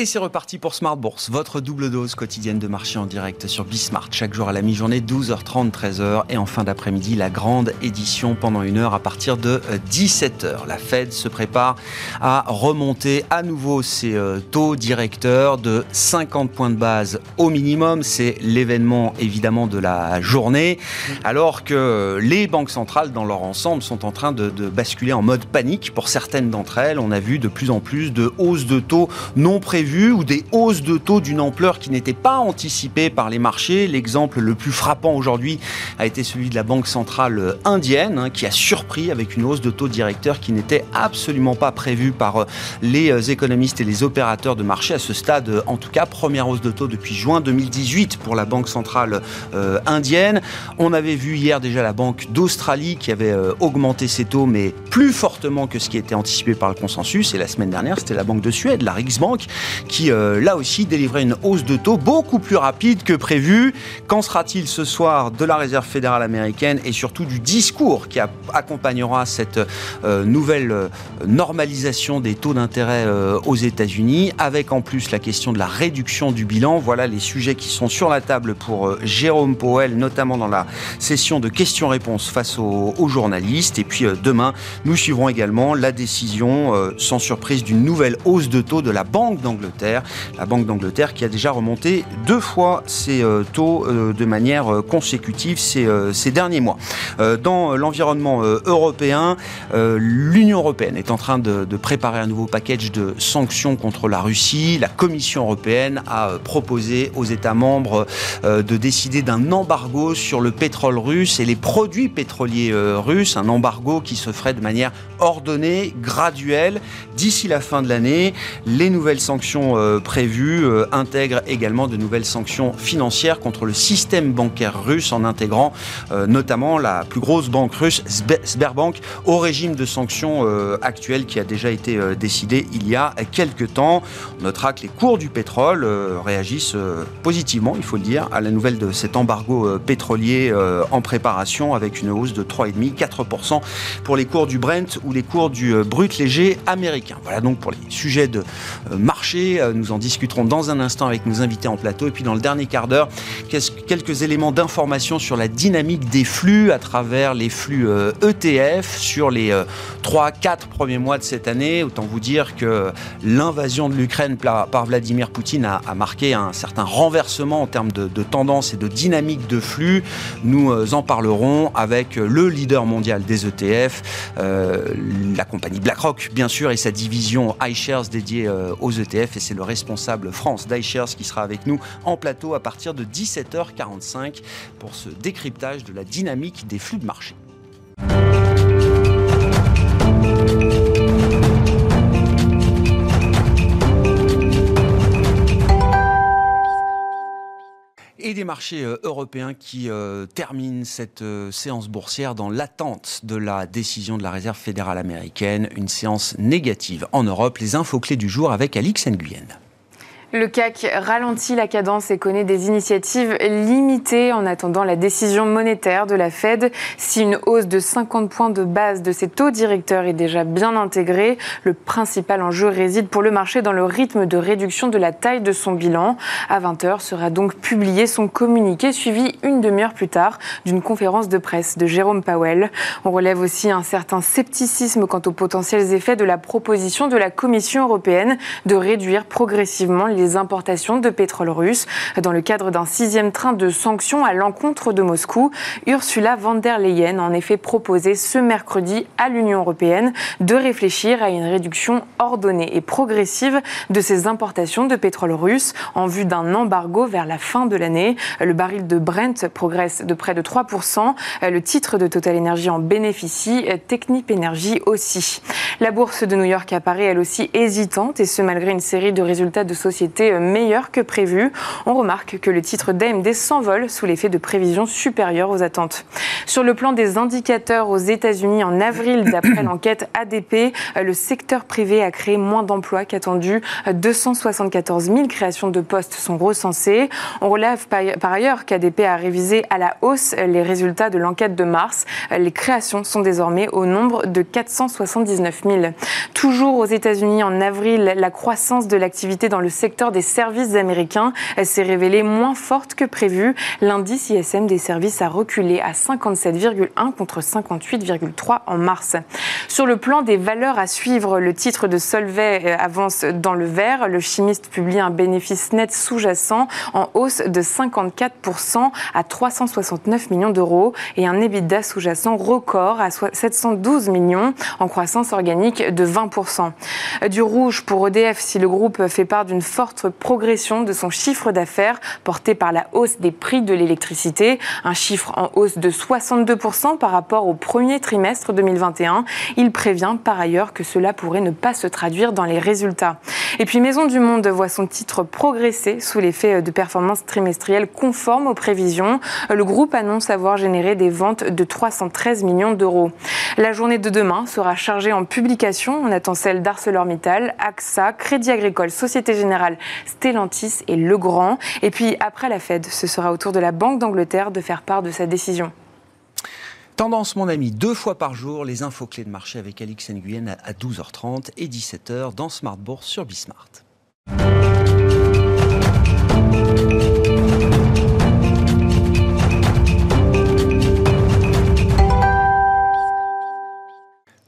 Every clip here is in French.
Et c'est reparti pour Smart Bourse, votre double dose quotidienne de marché en direct sur Bismart. Chaque jour à la mi-journée, 12h30, 13h. Et en fin d'après-midi, la grande édition pendant une heure à partir de 17h. Euh, la Fed se prépare à remonter à nouveau ses euh, taux directeurs de 50 points de base au minimum. C'est l'événement évidemment de la journée. Alors que les banques centrales dans leur ensemble sont en train de, de basculer en mode panique. Pour certaines d'entre elles, on a vu de plus en plus de hausses de taux non prévues ou des hausses de taux d'une ampleur qui n'était pas anticipée par les marchés. L'exemple le plus frappant aujourd'hui a été celui de la Banque centrale indienne, hein, qui a surpris avec une hausse de taux directeur qui n'était absolument pas prévue par euh, les euh, économistes et les opérateurs de marché à ce stade. En tout cas, première hausse de taux depuis juin 2018 pour la Banque centrale euh, indienne. On avait vu hier déjà la Banque d'Australie qui avait augmenté ses taux, mais plus fortement que ce qui était anticipé par le consensus. Et la semaine dernière, c'était la Banque de Suède, la Riksbank, qui euh, là aussi délivrait une hausse de taux beaucoup plus rapide que prévu. Qu'en sera-t-il ce soir de la Réserve fédérale américaine et surtout du discours qui accompagnera cette euh, nouvelle euh, normalisation des taux d'intérêt aux États-Unis, avec en plus la question de la réduction du bilan. Voilà les sujets qui sont sur la table pour Jérôme Powell, notamment dans la session de questions-réponses face aux, aux, journalistes. Et puis demain, nous suivrons également la décision, sans surprise, d'une nouvelle hausse de taux de la Banque d'Angleterre la Banque d'Angleterre qui a déjà remonté deux fois ses euh, taux euh, de manière euh, consécutive ces, derniers mois. Dans l'environnement européen, l'Union européenne est en train de, de, préparer un nouveau package de sanctions contre la Russie. La Commission européenne a proposé aux États membres de décider d'un embargo sur le pétrole russe et les produits pétroliers russes, un embargo qui se ferait de manière ordonnée, graduelle, d'ici la fin de l'année. Les nouvelles sanctions euh, prévues euh, intègrent également de nouvelles sanctions financières contre le système bancaire russe en intégrant euh, notamment la plus grosse banque russe, Sberbank, au régime de sanctions actuel qui a déjà été décidé il y a quelques temps. On notera que les cours du pétrole réagissent positivement, il faut le dire, à la nouvelle de cet embargo pétrolier en préparation avec une hausse de 3,5-4% pour les cours du Brent ou les cours du brut léger américain. Voilà donc pour les sujets de marché euh, nous en discuterons dans un instant avec nos invités en plateau. Et puis dans le dernier quart d'heure, quelques éléments d'information sur la dynamique des flux à travers les flux ETF euh, e sur les 3-4 euh, premiers mois de cette année. Autant vous dire que l'invasion de l'Ukraine par Vladimir Poutine a, marqué un certain renversement en termes de, tendance et de dynamique de flux. Nous en parlerons avec le leader mondial des ETF, la compagnie BlackRock, bien sûr, et sa division iShares dédiée aux ETF c'est le responsable France d'iShares qui sera avec nous en plateau à partir de 17h45 pour ce décryptage de la dynamique des flux de marché. Et des marchés euh, européens qui euh, terminent cette euh, séance boursière dans l'attente de la décision de la Réserve fédérale américaine, une séance négative en Europe. Les infos clés du jour avec Alix Nguyen. Le CAC ralentit la cadence et connaît des initiatives limitées en attendant la décision monétaire de la Fed. Si une hausse de 50 points de base de ses taux directeurs est déjà bien intégrée, le principal enjeu réside pour le marché dans le rythme de réduction de la taille de son bilan. À 20h sera donc publié son communiqué suivi une demi-heure plus tard d'une conférence de presse de Jérôme Powell. On relève aussi un certain scepticisme quant aux potentiels effets de la proposition de la Commission européenne de réduire progressivement les les importations de pétrole russe. Dans le cadre d'un sixième train de sanctions à l'encontre de Moscou, Ursula von der Leyen a en effet proposé ce mercredi à l'Union européenne de réfléchir à une réduction ordonnée et progressive de ces importations de pétrole russe en vue d'un embargo vers la fin de l'année. Le baril de Brent progresse de près de 3%. Le titre de Total Energy en bénéficie, Technip Energy aussi. La bourse de New York apparaît elle aussi hésitante et ce malgré une série de résultats de sociétés été meilleure que prévu. On remarque que le titre d'AMD s'envole sous l'effet de prévisions supérieures aux attentes. Sur le plan des indicateurs aux États-Unis en avril, d'après l'enquête ADP, le secteur privé a créé moins d'emplois qu'attendu. 274 000 créations de postes sont recensées. On relève par ailleurs qu'ADP a révisé à la hausse les résultats de l'enquête de mars. Les créations sont désormais au nombre de 479 000. Toujours aux États-Unis, en avril, la croissance de l'activité dans le secteur des services américains s'est révélée moins forte que prévu. L'indice ISM des services a reculé à 57,1 contre 58,3 en mars. Sur le plan des valeurs à suivre, le titre de Solvay euh, avance dans le vert. Le chimiste publie un bénéfice net sous-jacent en hausse de 54% à 369 millions d'euros et un EBITDA sous-jacent record à 712 millions en croissance organique de 20%. Du rouge pour EDF si le groupe fait part d'une forte progression de son chiffre d'affaires porté par la hausse des prix de l'électricité, un chiffre en hausse de 62% par rapport au premier trimestre 2021. Il prévient par ailleurs que cela pourrait ne pas se traduire dans les résultats. Et puis Maison du Monde voit son titre progresser sous l'effet de performances trimestrielles conformes aux prévisions. Le groupe annonce avoir généré des ventes de 313 millions d'euros. La journée de demain sera chargée en publication. On attend celle d'ArcelorMittal, AXA, Crédit Agricole, Société Générale, Stellantis et Legrand. Et puis après la Fed, ce sera au tour de la Banque d'Angleterre de faire part de sa décision. Tendance, mon ami, deux fois par jour, les infos clés de marché avec Alix Nguyen à 12h30 et 17h dans Smart Bourse sur Bismart.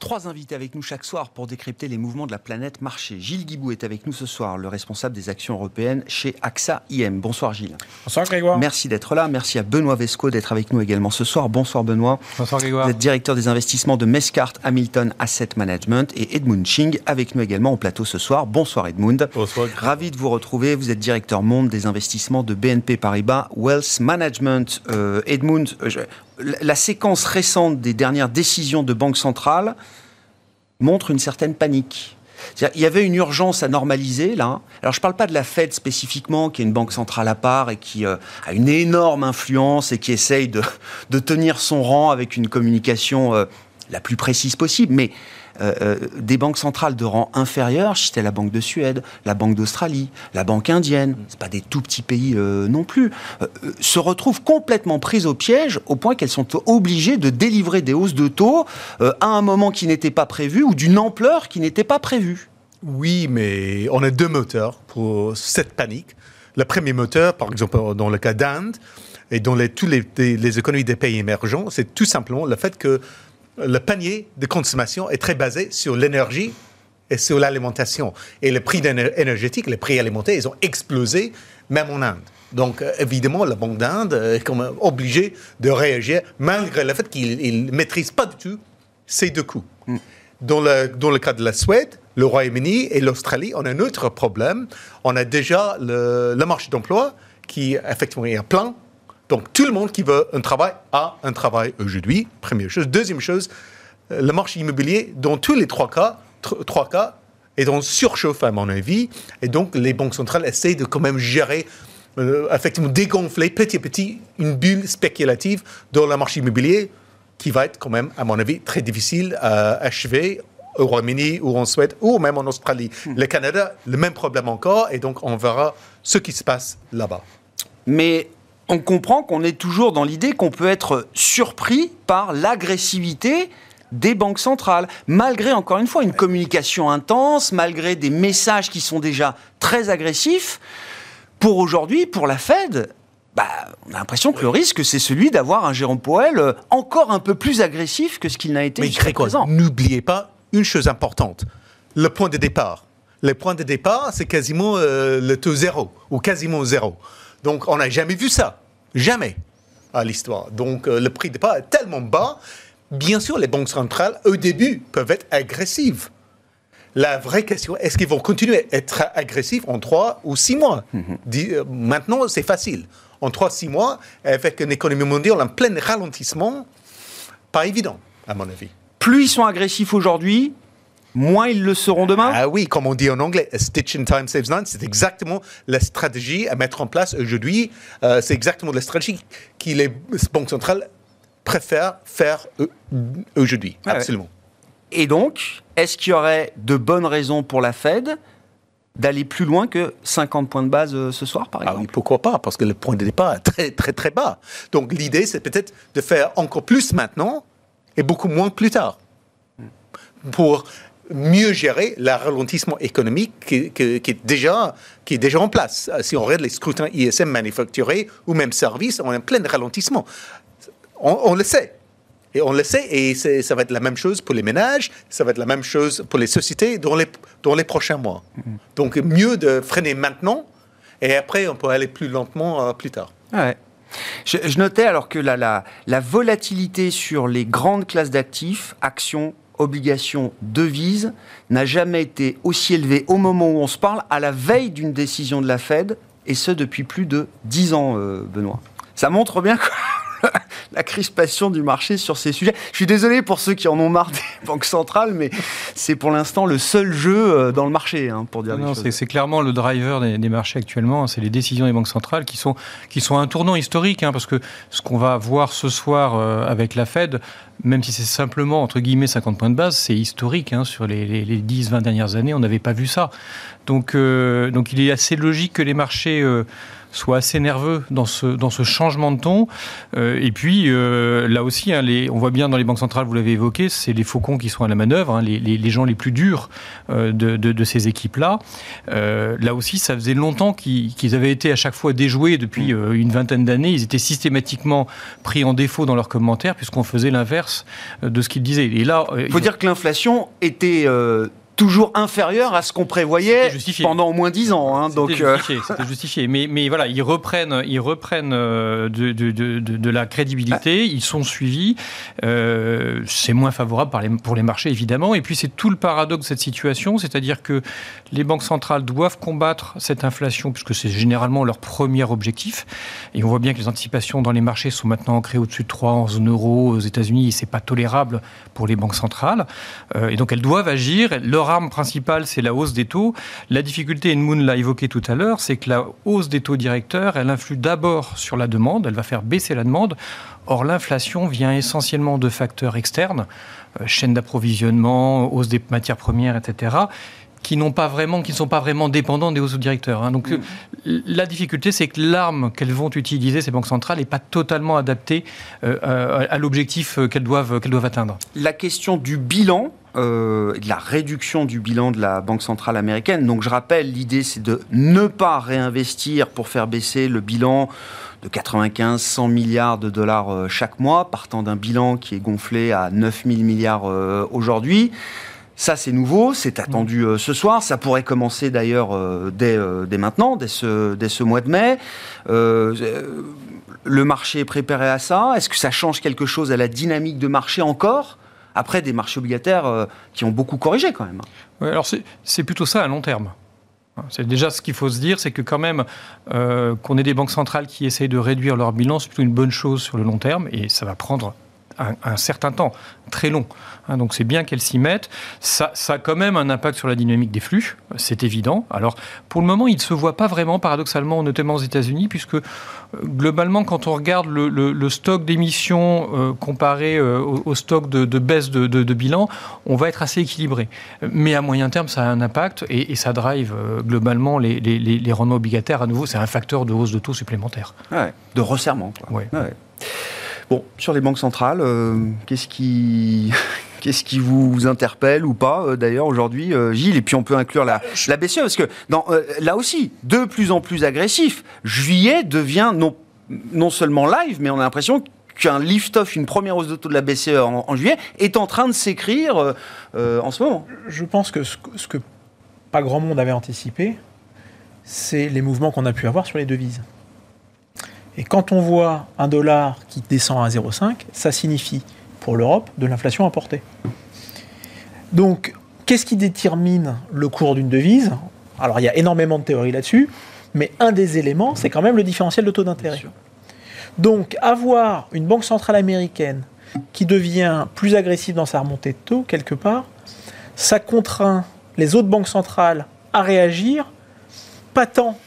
Trois invités avec nous chaque soir pour décrypter les mouvements de la planète marché. Gilles Guibou est avec nous ce soir, le responsable des actions européennes chez AXA IM. Bonsoir Gilles. Bonsoir Grégoire. Merci d'être là. Merci à Benoît Vesco d'être avec nous également ce soir. Bonsoir Benoît. Bonsoir Grégoire. Vous êtes directeur des investissements de Mescart Hamilton Asset Management et Edmund Ching avec nous également au plateau ce soir. Bonsoir Edmund. Bonsoir. Ravi de vous retrouver. Vous êtes directeur monde des investissements de BNP Paribas Wealth Management. Euh, Edmund, euh, la séquence récente des dernières décisions de banque centrale montre une certaine panique. Il y avait une urgence à normaliser là. Alors je ne parle pas de la Fed spécifiquement, qui est une banque centrale à part et qui euh, a une énorme influence et qui essaye de, tenir son rang avec une communication euh, la plus précise possible. Mais euh, euh, des banques centrales de rang inférieur, c'était la Banque de Suède, la Banque d'Australie, la Banque indienne, c'est pas des tout petits pays euh, non plus, se retrouvent complètement prises au piège au point qu'elles sont obligées de délivrer des hausses de taux à un moment qui n'était pas prévu ou d'une ampleur qui n'était pas prévue. Oui, mais on a deux moteurs pour cette panique. Le premier moteur, par exemple, dans le cas d'Inde et dans les, tous les, les économies des pays émergents, c'est tout simplement le fait que le panier de consommation est très basé sur l'énergie et sur l'alimentation. Et le prix énergétique, les prix alimentaires, ils ont explosé, même en Inde. Donc, euh, évidemment, la Banque d'Inde est comme obligée de réagir, malgré le fait qu'il ne maîtrise pas du tout ces deux coûts. Mm. Dans, le, dans le cas de la Suède, le Royaume-Uni et l'Australie, on a un autre problème. On a déjà le, le marché d'emploi qui, effectivement, est plein donc, tout le monde qui veut un travail a un travail aujourd'hui, première chose. Deuxième chose, euh, le marché immobilier, dans tous les trois cas, trois cas, est en surchauffe, à mon avis. Et donc, les banques centrales essayent de quand même gérer, euh, effectivement, dégonfler petit à petit une bulle spéculative dans le marché immobilier qui va être quand même, à mon avis, très difficile à achever au Royaume-Uni ou en Suède ou même en Australie. Hmm. Le Canada, le même problème encore. Et donc, on verra ce qui se passe là-bas. Mais on comprend qu'on est toujours dans l'idée qu'on peut être surpris par l'agressivité des banques centrales, malgré encore une fois une communication intense, malgré des messages qui sont déjà très agressifs. Pour aujourd'hui, pour la Fed, bah, on a l'impression que le risque, c'est celui d'avoir un Jérôme Powell euh, encore un peu plus agressif que ce qu'il n'a été jusqu'à présent. N'oubliez pas une chose importante, le point de départ. Le point de départ, c'est quasiment euh, le taux zéro, ou quasiment zéro. Donc, on n'a jamais vu ça. Jamais à l'histoire. Donc, euh, le prix de départ est tellement bas. Bien sûr, les banques centrales, au début, peuvent être agressives. La vraie question, est-ce qu'ils vont continuer à être agressifs en trois ou six mois? Mhm. euh, Maintenant, c'est facile. En trois, six mois, avec une économie mondiale en plein ralentissement, pas évident, à mon avis. Plus ils sont agressifs aujourd'hui, moins ils le seront demain? Ah oui, comme on dit en anglais, a stitch in time saves nine, c'est exactement la stratégie à mettre en place aujourd'hui. Euh, c'est exactement la stratégie que les banques centrales préfèrent faire euh, aujourd'hui. Ah ouais. Absolument. Et donc, est-ce qu'il y aurait de bonnes raisons pour la Fed d'aller plus loin que 50 points de base euh, ce soir, par Ah exemple? oui, pourquoi pas Parce que le point de départ est très, très, très bas. Donc l'idée, c'est peut-être de faire encore plus maintenant et beaucoup moins plus tard. Pour mieux gérer le ralentissement économique qui, qui- qui est déjà, qui est déjà en place. Si on regarde les scrutins ISM manufacturés ou même services, on est en plein ralentissement. On, on le sait. Et on le sait, et ça va être la même chose pour les ménages, ça va être la même chose pour les sociétés dans les, dans les prochains mois. Donc mieux de freiner maintenant, et après on peut aller plus lentement euh, plus tard. Ouais. Je, je notais alors que la, la, la volatilité sur les grandes classes d'actifs, actions, obligations, devises, n'a jamais été aussi élevée au moment où on se parle, à la veille d'une décision de la Fed, et ce depuis plus de 10 ans, euh, Benoît. Ça montre bien la crispation du marché sur ces sujets. Je suis désolé pour ceux qui en ont marre des banques centrales, mais c'est pour l'instant le seul jeu euh, dans le marché, hein, pour dire les Non, choses. c'est c'est clairement le driver des, des marchés actuellement. C'est les décisions des banques centrales qui sont, qui sont un tournant historique, hein, parce que ce qu'on va voir ce soir euh, avec la Fed, même si c'est simplement, entre guillemets, 50 points de base, c'est historique. hein, sur les, les, les 10-20 dernières années, on n'avait pas vu ça. Donc, euh, donc il est assez logique que les marchés... euh, soient assez nerveux dans ce, dans ce changement de ton. Euh, et puis, euh, là aussi, hein, les, on voit bien dans les banques centrales, vous l'avez évoqué, c'est les faucons qui sont à la manœuvre, hein, les, les, les gens les plus durs euh, de, de, de ces équipes-là. Là aussi, ça faisait longtemps qu'ils avaient été à chaque fois déjoués depuis euh, une vingtaine d'années. Ils étaient systématiquement pris en défaut dans leurs commentaires puisqu'on faisait l'inverse de ce qu'ils disaient. Et là, Il faut dire que l'inflation était toujours inférieure à ce qu'on prévoyait pendant au moins 10 ans. hein, donc, euh, justifié, justifié. Mais, mais voilà, ils reprennent, ils reprennent euh, de, de, de, de- de la crédibilité, ils sont suivis. Euh, c'est moins favorable par les- pour les marchés, évidemment. Et puis, c'est tout le paradoxe de cette situation, c'est-à-dire que les banques centrales doivent combattre cette inflation, puisque c'est généralement leur premier objectif. Et on voit bien que les anticipations dans les marchés sont maintenant ancrées au-dessus de 3 en zone euro aux États-Unis, et c'est pas tolérable pour les banques centrales. Euh, et donc, elles doivent agir. Leur arme principale, c'est la hausse des taux. La difficulté, Moon l'a évoqué tout à l'heure, c'est que la hausse des taux directeurs, elle influe d'abord sur la demande, elle va faire baisser la demande. Or, l'inflation vient essentiellement de facteurs externes, euh, chaîne d'approvisionnement, hausse des matières premières, etc., qui n'ont pas vraiment, qui ne sont pas vraiment dépendants des hausses directeurs. hein. Donc, euh, la difficulté, c'est que l'arme qu'elles vont utiliser, ces banques centrales, n'est pas totalement adaptée euh, à, à l'objectif euh, qu'elles doivent, qu'elles doivent atteindre. la question du bilan, euh, de la réduction du bilan de la Banque centrale américaine. Donc je rappelle, l'idée c'est de ne pas réinvestir pour faire baisser le bilan de 95-100 milliards de dollars euh, chaque mois, partant d'un bilan qui est gonflé à 9 000 milliards euh, aujourd'hui. Ça, c'est nouveau, c'est attendu ce soir. Ça pourrait commencer d'ailleurs dès, dès maintenant, dès ce, dès ce mois de mai. Le marché est préparé à ça Est-ce que ça change quelque chose à la dynamique de marché encore? Après des marchés obligataires euh, qui ont beaucoup corrigé quand même. Ouais, alors c'est plutôt ça à long terme. C'est déjà ce qu'il faut se dire, c'est que quand même euh, qu'on ait des banques centrales qui essayent de réduire leur bilan, c'est plutôt une bonne chose sur le long terme et ça va prendre un, un certain temps, très long. Hein, donc c'est bien qu'elles s'y mettent. Ça, ça a quand même un impact sur la dynamique des flux, c'est évident. Alors pour le moment, il ne se voit pas vraiment paradoxalement, notamment aux États-Unis, puisque euh, globalement, quand on regarde le, le- le stock d'émissions euh, comparé euh, au, au stock de, de baisse de, de- de bilan, on va être assez équilibré. Mais à moyen terme, ça a un impact et, et ça drive globalement les, les- les- les rendements obligataires. À nouveau, c'est un facteur de hausse de taux supplémentaire. Ouais, de resserrement. Quoi. Ouais. Ouais. Bon, sur les banques centrales, euh, qu'est-ce qui. Qu'est-ce qui vous interpelle ou pas, euh, d'ailleurs, aujourd'hui, euh, Gilles? Et puis on peut inclure la, la BCE, parce que dans, euh, là aussi, de plus en plus agressif, juillet devient non, non seulement live, mais on a l'impression qu'un lift-off, une première hausse de taux de la BCE en, en juillet, est en train de s'écrire en ce moment. Je pense que ce, que ce que pas grand monde avait anticipé, c'est les mouvements qu'on a pu avoir sur les devises. Et quand on voit un dollar qui descend à 0,5, ça signifie pour l'Europe de l'inflation importée. Donc, qu'est-ce qui détermine le cours d'une devise? Alors, il y a énormément de théories là-dessus, mais un des éléments, c'est quand même le différentiel de taux d'intérêt. Donc, avoir une banque centrale américaine qui devient plus agressive dans sa remontée de taux, quelque part, ça contraint les autres banques centrales à réagir, pas tant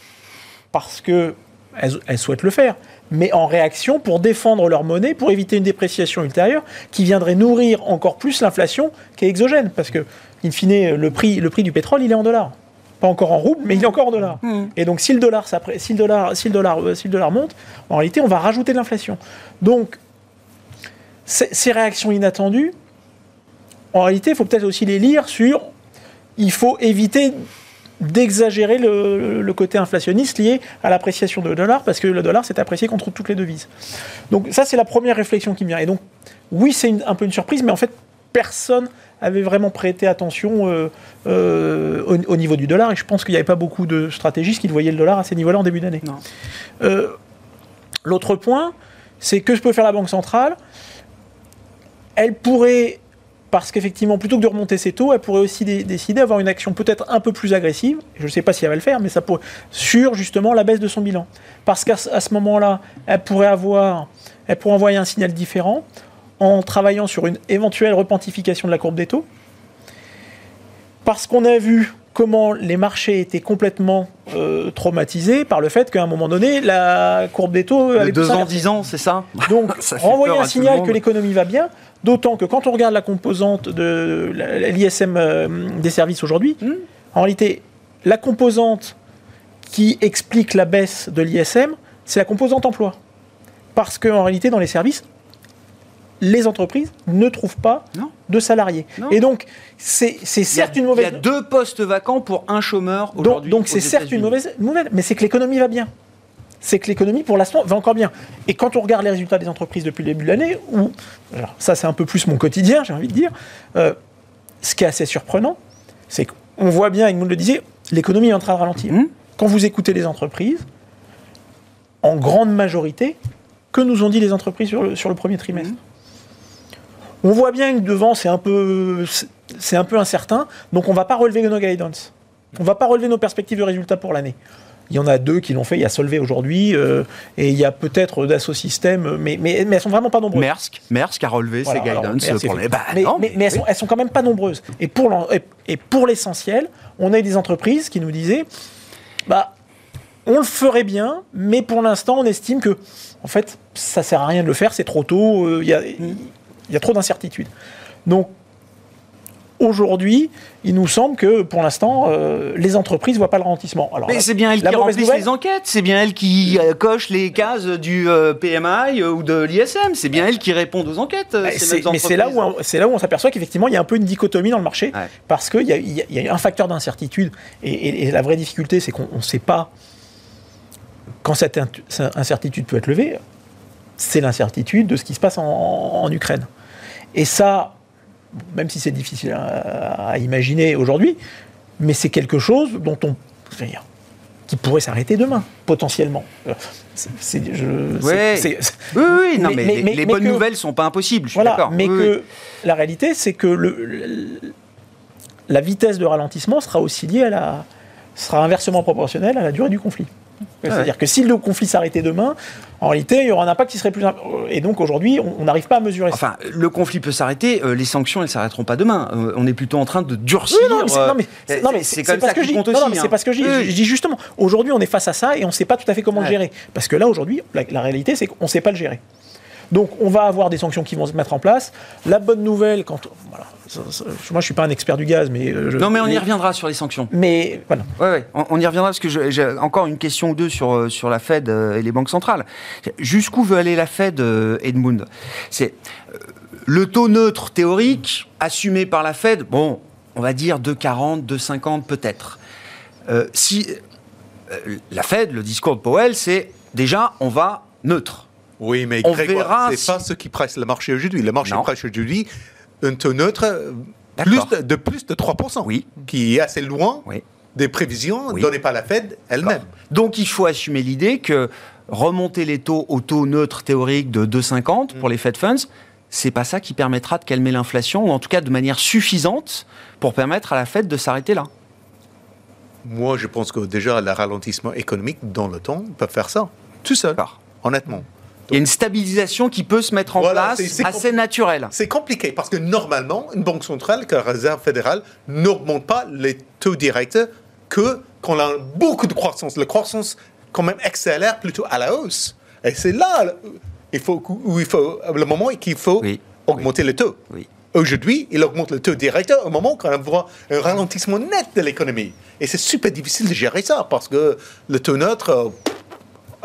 parce qu'elles elles souhaitent le faire, mais en réaction pour défendre leur monnaie, pour éviter une dépréciation ultérieure qui viendrait nourrir encore plus l'inflation qui est exogène. Parce que, in fine, le prix, le prix du pétrole, il est en dollars. Pas encore en roubles, mais il est encore en dollars. Mmh. Et donc, si le, dollar, ça, si, le dollar, si, le dollar, euh, si le dollar monte, en réalité, on va rajouter de l'inflation. Donc, ces réactions inattendues, en réalité, il faut peut-être aussi les lire sur il faut éviter d'exagérer le, le côté inflationniste lié à l'appréciation de dollar, parce que le dollar s'est apprécié contre toutes les devises. Donc ça, c'est la première réflexion qui me vient. Et donc, oui, c'est un peu une surprise, mais en fait, personne avait vraiment prêté attention euh, euh, au, au niveau du dollar, et je pense qu'il n'y avait pas beaucoup de stratégistes qui voyaient le dollar à ces niveaux-là en début d'année. Euh, L'autre point, c'est que je peux faire la Banque centrale. Elle pourrait, parce qu'effectivement, plutôt que de remonter ses taux, elle pourrait aussi dé- décider d'avoir une action peut-être un peu plus agressive. Je ne sais pas si elle va le faire, mais ça pourrait, sur justement la baisse de son bilan. Parce qu'à ce- moment-là, elle pourrait avoir, elle pourrait envoyer un signal différent en travaillant sur une éventuelle repentification de la courbe des taux. Parce qu'on a vu comment les marchés étaient complètement euh, traumatisés par le fait qu'à un moment donné, la courbe des taux avait 2 ans. 10 ans, c'est ça? Donc, Ça renvoyer un signal que l'économie va bien, d'autant que quand on regarde la composante de l'ISM euh, des services aujourd'hui, Hmm. en réalité, la composante qui explique la baisse de l'ISM, c'est la composante emploi. Parce qu'en réalité, dans les services, les entreprises ne trouvent pas Non. de salariés. Non. Et donc, c'est a- certes une mauvaise... Il y a deux postes vacants pour un chômeur aujourd'hui. donc c'est certes une mauvaise nouvelle, mais c'est que l'économie va bien. C'est que l'économie, pour l'instant, va encore bien. Et quand on regarde les résultats des entreprises depuis le début de l'année, où, alors ça c'est un peu plus mon quotidien, j'ai envie de dire, euh, ce qui est assez surprenant, c'est qu'on voit bien, Edmund le disait, l'économie est en train de ralentir. Mhm. Quand vous écoutez les entreprises, en grande majorité, que nous ont dit les entreprises sur le, sur le premier trimestre On voit bien que devant, c'est un peu, c'est un peu incertain, donc on ne va pas relever nos guidance. On ne va pas relever nos perspectives de résultats pour l'année. Il y en a deux qui l'ont fait. Il y a Solvay aujourd'hui euh, et il y a peut-être Dassault Systèmes, mais, mais, mais elles sont vraiment pas nombreuses. Maersk, Maersk a relevé Voilà, ses guidance pour les. Bah, mais, non, mais- mais elles, sont, elles sont quand même pas nombreuses. Et pour, l'essentiel, on a eu des entreprises qui nous disaient bah, on le ferait bien, mais pour l'instant, on estime que en fait, ça sert à rien de le faire, c'est trop tôt, euh, il y, a, il y a trop d'incertitudes. Donc, aujourd'hui, il nous semble que pour l'instant, euh, les entreprises ne voient pas le ralentissement. Alors, Mais c'est bien elles qui remplissent nouvelle- les enquêtes, c'est bien elles qui euh, cochent les cases du euh, PMI ou de l'ISM, c'est bien elles qui répondent aux enquêtes. Bah, ces mais c'est là, où on- c'est là où on s'aperçoit qu'effectivement, il y a un peu une dichotomie dans le marché, Ouais. parce qu'il y, y a- il y a un facteur d'incertitude. Et, et- et la vraie difficulté, c'est qu'on ne sait pas quand cette incertitude peut être levée. C'est l'incertitude de ce qui se passe en, en Ukraine. Et ça, même si c'est difficile à, à imaginer aujourd'hui, mais c'est quelque chose dont on. dire, qui pourrait s'arrêter demain, potentiellement. Euh, c'est- c'est- je- c'est- Ouais. c'est- c'est- Oui, oui, non, Mais- mais, mais- les, mais- les mais bonnes que- nouvelles sont pas impossibles, je suis voilà, d'accord. mais Oui, que oui. la réalité, c'est que le, le- la vitesse de ralentissement sera aussi liée à la, sera inversement proportionnelle à la durée du conflit. C'est-à-dire que si le conflit s'arrêtait demain, en réalité, il y aura un impact qui serait plus. Et donc aujourd'hui, on n'arrive pas à mesurer ça. Enfin, le conflit peut s'arrêter, euh, les sanctions, elles s'arrêteront pas demain. Euh, on est plutôt en train de durcir. Oui, non, mais c'est- euh, ce que je dis. Non, mais hein. c'est pas ce que je dis. Justement, aujourd'hui, on est face à ça et on ne sait pas tout à fait comment le gérer. Parce que là, aujourd'hui, la, la réalité, c'est qu'on ne sait pas le gérer. Donc, on va avoir des sanctions qui vont se mettre en place. La bonne nouvelle, quand. Voilà, ça- ça- moi, je ne suis pas un expert du gaz, mais. euh, je- Non, mais on y reviendra sur les sanctions. Mais voilà. Ouais, ouais, on, on y reviendra parce que j'ai encore une question ou deux sur, euh, sur la Fed euh, et les banques centrales. Jusqu'où veut aller la Fed, Edmund? C'est le taux neutre théorique assumé par la Fed. Bon, on va dire 2,40, 2,50 peut-être. Euh, si euh, la Fed, le discours de Powell, c'est déjà on va neutre. Oui, mais On Grégoire, verra c'est si- pas ce qui presse le marché aujourd'hui. Le marché Non. presse aujourd'hui un taux neutre euh, plus de, de plus de 3%, Oui. qui est assez loin Oui. des prévisions Oui. données par la Fed elle-même. Donc il faut assumer l'idée que remonter les taux au taux neutre théorique de 2,50 pour les Fed Funds, c'est pas ça qui permettra de calmer l'inflation, ou en tout cas de manière suffisante pour permettre à la Fed de s'arrêter là. Moi, je pense que déjà, le ralentissement économique dans le temps peut faire ça, tout seul, honnêtement. Il y a une stabilisation qui peut se mettre en Voilà, place c'est- c'est assez naturelle. C'est compliqué parce que normalement, une banque centrale, que la Réserve fédérale, n'augmente pas les taux directs que quand on a beaucoup de croissance. La croissance, quand même, accélère plutôt à la hausse. Et c'est là il faut, où il faut, le moment qu'il faut Oui. augmenter les taux. Oui. Aujourd'hui, il augmente le taux directeur au moment où on voit un ralentissement net de l'économie. Et c'est super difficile de gérer ça parce que le taux neutre,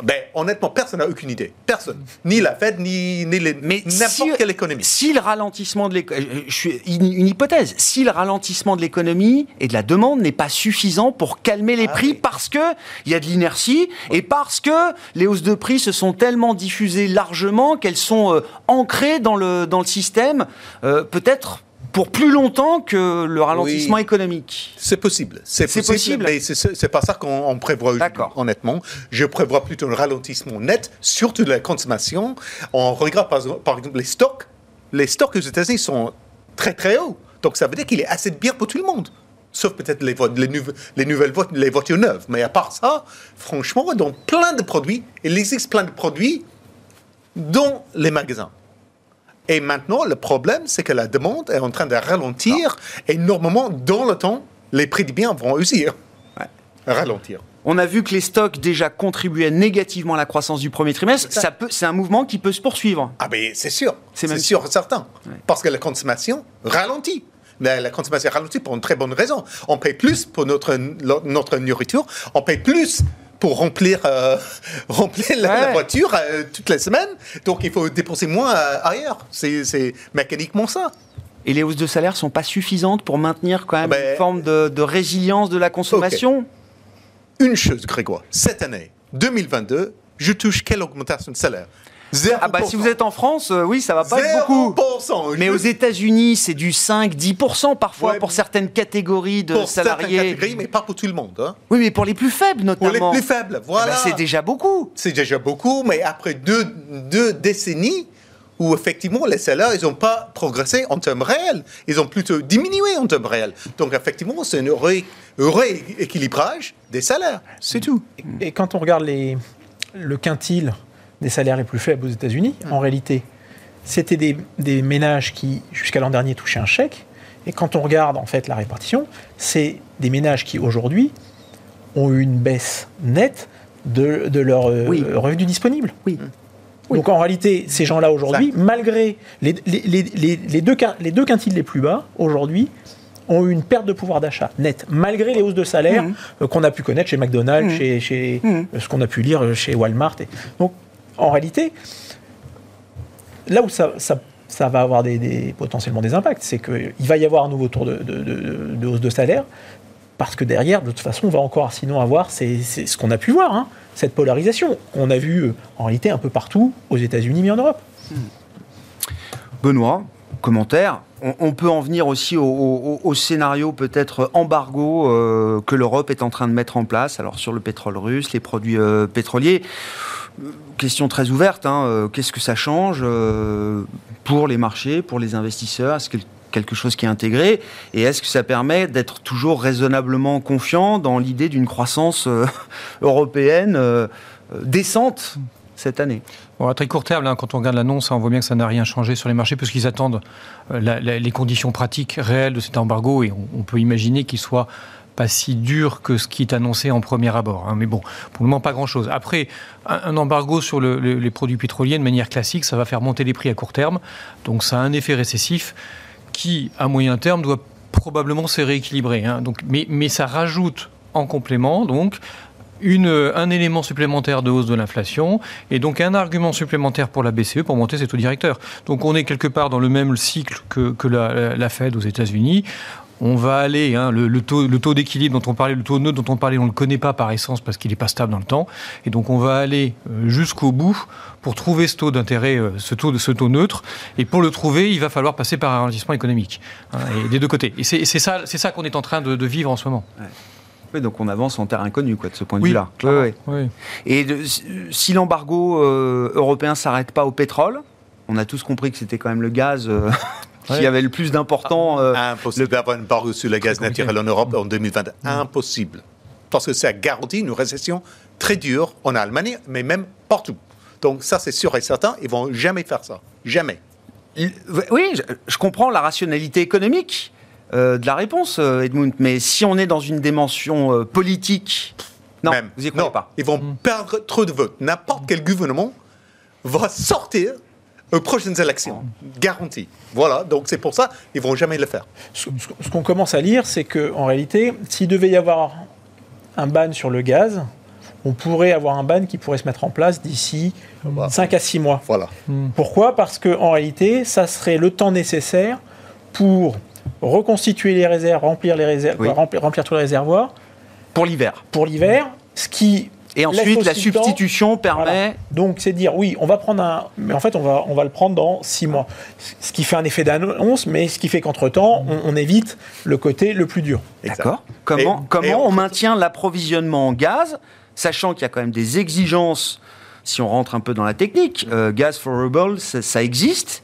ben, honnêtement, personne n'a aucune idée. Personne. Ni la Fed, ni, ni les- Mais n'importe si- quelle économie. Si le ralentissement de l'économie, je suis une, hypothèse, si le ralentissement de l'économie et de la demande n'est pas suffisant pour calmer les Ah prix oui. parce que il y a de l'inertie et parce que les hausses de prix se sont tellement diffusées largement qu'elles sont euh, ancrées dans le dans le système, euh, peut-être pour plus longtemps que le ralentissement Oui. économique. C'est possible. C'est possible, possible. mais c'est- pas ça qu'on on prévoit honnêtement. Je prévois plutôt un ralentissement net, surtout de la consommation. On regarde par, par exemple les stocks. Les stocks aux États-Unis sont très très hauts. Donc ça veut dire qu'il y a assez de bière pour tout le monde. Sauf peut-être les, nouvelles voitures, les voitures neuves. Mais à part ça, franchement, dans plein de produits, il existe plein de produits dans les magasins. Et maintenant, le problème, c'est que la demande est en train de ralentir et normalement, dans le temps, les prix des biens vont aussi Ouais. ralentir. On a vu que les stocks déjà contribuaient négativement à la croissance du premier trimestre. ça. Ça peut, c'est un mouvement qui peut se poursuivre. Ah ben c'est sûr, C'est même sûr et certain. Parce que la consommation ralentit. La, la consommation ralentit pour une très bonne raison. On paye plus pour notre, notre nourriture, on paye plus pour remplir, euh, remplir la, la voiture euh, toutes les semaines, donc il faut dépenser moins euh, ailleurs. C'est c'est mécaniquement ça. Et les hausses de salaire sont pas suffisantes pour maintenir quand même Ah ben- une forme de, de résilience de la consommation? Une chose, Grégoire, cette année, 2022, je touche quelle augmentation de salaire? Zéro Ah bah si vous êtes en France, euh, oui, ça va pas être beaucoup. 0%. Mais aux États-Unis, c'est du 5-10% parfois Ouais, pour certaines catégories de pour certaines salariés. catégories, mais pas pour tout le monde. hein. Oui, mais pour les plus faibles Pour les notamment. plus faibles, voilà. ben, c'est déjà beaucoup. C'est déjà beaucoup, mais après deux, deux décennies où effectivement les salaires, ils n'ont pas progressé en termes réels, ils ont plutôt diminué en termes réels. Donc effectivement, c'est un heureux, heureux équilibrage des salaires, c'est tout. Et quand on regarde les, le quintile des salaires les plus faibles aux États-Unis, en réalité, c'était des, des ménages qui, jusqu'à l'an dernier, touchaient un chèque. Et quand on regarde en fait la répartition, c'est des ménages qui aujourd'hui ont eu une baisse nette de, de leur euh, Oui. revenu disponible. Oui. Donc en réalité, ces gens-là aujourd'hui, malgré les, les- les- les- les deux, les deux quintiles les plus bas, aujourd'hui, ont eu une perte de pouvoir d'achat nette, malgré les hausses de salaire Mhm. euh, qu'on a pu connaître chez McDonald's, Mhm. chez, chez- Mhm. euh, ce qu'on a pu lire chez Walmart. Et- donc en réalité, là où ça, va avoir des, potentiellement des impacts, c'est qu'il va y avoir un nouveau tour de, hausse de salaire, parce que derrière, de toute façon, on va encore sinon avoir c'est, ce qu'on a pu voir, hein, cette polarisation qu'on a vu euh, en réalité un peu partout aux États-Unis mais en Europe. Benoît, commentaire. On, peut en venir aussi au, au- au scénario peut-être embargo euh, que l'Europe est en train de mettre en place. Alors sur le pétrole russe, les produits euh, pétroliers. Question très ouverte. hein, euh, Qu'est-ce que ça change euh, pour les marchés, pour les investisseurs Est-ce que quelque chose qui est intégré Et est-ce que ça permet d'être toujours raisonnablement confiant dans l'idée d'une croissance euh, européenne décente cette année? À très court terme, quand on regarde l'annonce, on voit bien que ça n'a rien changé sur les marchés, puisqu'ils attendent les conditions pratiques réelles de cet embargo, et on, on peut imaginer qu'il soit pas si dur que ce qui est annoncé en premier abord. hein. Mais bon, pour le moment, pas grand-chose. Après, un, embargo sur le- le- les produits pétroliers, de manière classique, ça va faire monter les prix à court terme. Donc ça a un effet récessif qui, à moyen terme, doit probablement se rééquilibrer. hein. Donc, mais, mais ça rajoute en complément, donc, un élément supplémentaire de hausse de l'inflation et donc un argument supplémentaire pour la BCE pour monter ses taux directeurs. Donc on est quelque part dans le même cycle que, la Fed aux États-Unis. On va aller, hein, le, le taux, le taux d'équilibre dont on parlait, le taux neutre dont on parlait, on ne le connaît pas par essence parce qu'il n'est pas stable dans le temps. Et donc on va aller euh, jusqu'au bout pour trouver ce taux d'intérêt, euh, ce taux, de, ce taux neutre. Et pour le trouver, il va falloir passer par un ralentissement économique hein, et des deux côtés. Et c'est ça, c'est ça qu'on est en train de, de vivre en ce moment. Oui, donc on avance en terre inconnue, quoi, de ce point de Oui, vue-là. oui. Oui. Et de- si l'embargo euh, européen s'arrête pas au pétrole, on a tous compris que c'était quand même le gaz euh, qui Ouais. avait le plus d'important. euh, Impossible d'avoir une barre sur le gaz compliqué. naturel en Europe en 2020. Impossible. Parce que ça garantit une récession très dure en Allemagne, mais même partout. Donc ça, c'est sûr et certain, ils vont jamais faire ça. Jamais. Oui, je, je comprends la rationalité économique euh, de la réponse, euh, Edmund, mais si on est dans une dimension euh, politique, non, Même. vous y croyez Non, pas Ils vont Hmm. perdre trop de votes. N'importe quel gouvernement va sortir aux prochaines élections. Garanti. Voilà, donc c'est pour ça ils vont jamais le faire. Ce, qu'on commence à lire, c'est qu'en réalité, s'il devait y avoir un ban sur le gaz, on pourrait avoir un ban qui pourrait se mettre en place d'ici Voilà. 5 à 6 mois. Voilà. Pourquoi? Parce qu'en réalité, ça serait le temps nécessaire pour reconstituer les réserves, remplir, les réserves, Oui. remplir, remplir tous les réservoirs Pour l'hiver. pour l'hiver, ce qui Et ensuite, la substitution permet. Voilà. Donc c'est dire oui, on va prendre un, mais en fait on va on va le prendre dans six mois, ce qui fait un effet d'annonce, mais ce qui fait qu'entre temps on, on évite le côté le plus dur. D'accord. Comment, Et- comment et on maintient l'approvisionnement en gaz, sachant qu'il y a quand même des exigences, si on rentre un peu dans la technique, euh, Gas for Rebel, ça, ça existe.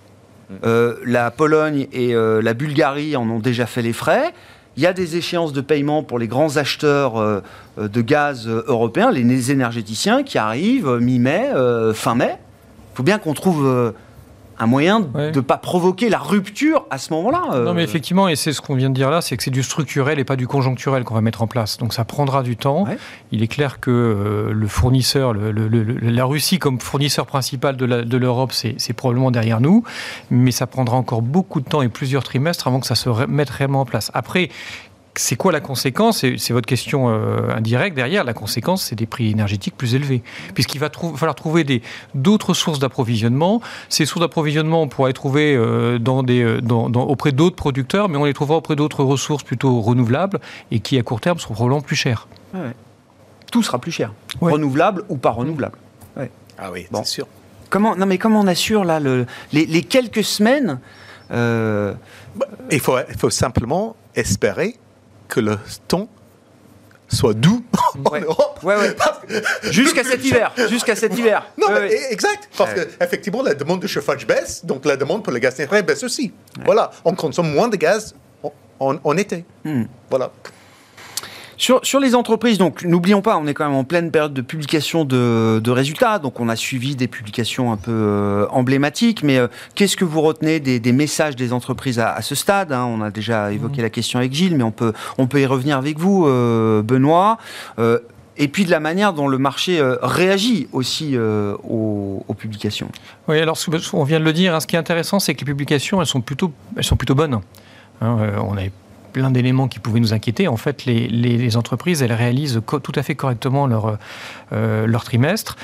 Euh, la Pologne et euh, la Bulgarie en ont déjà fait les frais. Il y a des échéances de paiement pour les grands acheteurs euh, euh, de gaz euh, européens, les énergéticiens, qui arrivent mi-mai, fin mai. Il faut bien qu'on trouve un moyen de ne pas provoquer la rupture à ce moment-là. euh. Non, mais effectivement, et c'est ce qu'on vient de dire là, c'est que c'est du structurel et pas du conjoncturel qu'on va mettre en place. Donc ça prendra du temps. Ouais. Il est clair que euh, le fournisseur, le- le- le- la Russie comme fournisseur principal de l'Europe, c'est probablement derrière nous. Mais ça prendra encore beaucoup de temps et plusieurs trimestres avant que ça se mette réellement en place. Après, c'est quoi la conséquence? C'est votre question euh, indirecte derrière. La conséquence, c'est des prix énergétiques plus élevés. Puisqu'il va trou- falloir trouver d'autres sources d'approvisionnement. Ces sources d'approvisionnement, on pourra les trouver euh, dans des, euh, dans- dans- auprès d'autres producteurs, mais on les trouvera auprès d'autres ressources plutôt renouvelables et qui, à court terme, seront probablement plus chères. Tout sera plus cher. Ouais. Renouvelable ou pas renouvelable. Ah oui, Bon. c'est sûr. Comment, non mais comment on assure là le, les, les quelques semaines euh, Il faut, il faut simplement espérer que le ton soit doux en Ouais. Europe. Ouais, ouais. Parce que- Jusqu'à cet hiver. Jusqu'à cet hiver. Non, mais exact. Parce Ouais. que effectivement, la demande de chauffage baisse, donc la demande pour le gaz naturel baisse aussi. Voilà, on consomme moins de gaz en été. Hmm. Voilà. Sur, sur les entreprises, donc n'oublions pas, on est quand même en pleine période de publication de, de résultats, donc on a suivi des publications un peu euh, emblématiques, mais euh, qu'est-ce que vous retenez des, des messages des entreprises à, à ce stade hein? On a déjà évoqué la question avec Gilles, mais on peut, on peut y revenir avec vous, euh, Benoît. Et puis de la manière dont le marché réagit aussi aux, aux publications. Oui, alors on vient de le dire, hein, ce qui est intéressant, c'est que les publications, elles sont plutôt, elles sont plutôt bonnes. Hein, on avait plein d'éléments qui pouvaient nous inquiéter. En fait, les, les- les entreprises, elles réalisent tout à fait correctement leur, euh, leur trimestre.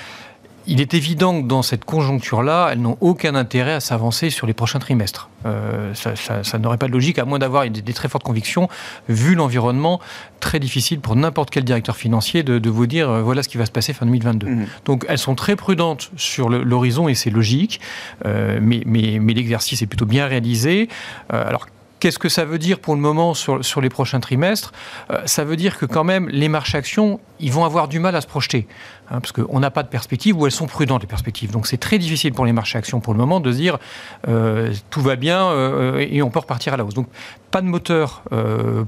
Il est évident que dans cette conjoncture-là, elles n'ont aucun intérêt à s'avancer sur les prochains trimestres. Euh, ça ça- ça n'aurait pas de logique, à moins d'avoir des, des très fortes convictions, vu l'environnement très difficile pour n'importe quel directeur financier de, de vous dire euh, voilà ce qui va se passer fin 2022. Mhm. Donc elles sont très prudentes sur l'horizon et c'est logique, euh, mais, mais, mais l'exercice est plutôt bien réalisé. Alors Qu'est-ce que ça veut dire pour le moment sur, sur les prochains trimestres? Euh, Ça veut dire que quand même les marchés actions, ils vont avoir du mal à se projeter, hein, parce qu'on n'a pas de perspective ou elles sont prudentes les perspectives. Donc c'est très difficile pour les marchés actions pour le moment de se dire euh, tout va bien euh, et on peut repartir à la hausse. Donc pas de moteur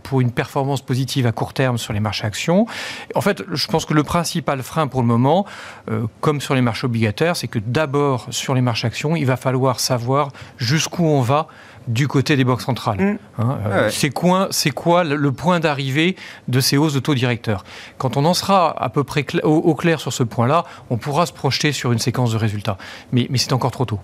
pour une performance positive à court terme sur les marchés actions. En fait, je pense que le principal frein pour le moment, comme sur les marchés obligataires, c'est que d'abord sur les marchés actions, il va falloir savoir jusqu'où on va du côté des banques centrales. Mm. Hein, euh, Ouais. C'est quoi, le, point d'arrivée de ces hausses de taux directeurs? Quand on en sera à peu près au, au clair sur ce point-là, on pourra se projeter sur une séquence de résultats. Mais, mais c'est encore trop tôt.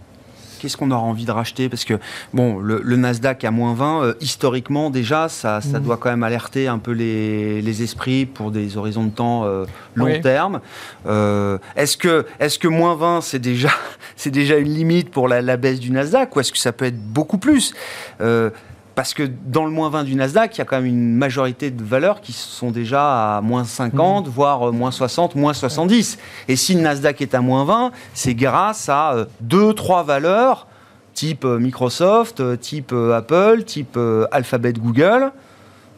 Qu'est-ce qu'on aura envie de racheter Parce que, bon, le, le Nasdaq à moins 20, euh, historiquement, déjà, ça, ça Mhm. doit quand même alerter un peu les, les esprits pour des horizons de temps euh, long Oui. terme. Euh, est-ce que, est que moins 20, c'est déjà, c'est déjà une limite pour la, la baisse du Nasdaq Ou est-ce que ça peut être beaucoup plus? Parce que dans le moins 20 du Nasdaq, il y a quand même une majorité de valeurs qui sont déjà à moins 50, voire euh, moins 60, moins 70. Et si le Nasdaq est à moins 20, c'est grâce à euh, deux, trois valeurs, type euh, Microsoft, euh, type euh, Apple, type euh, Alphabet Google.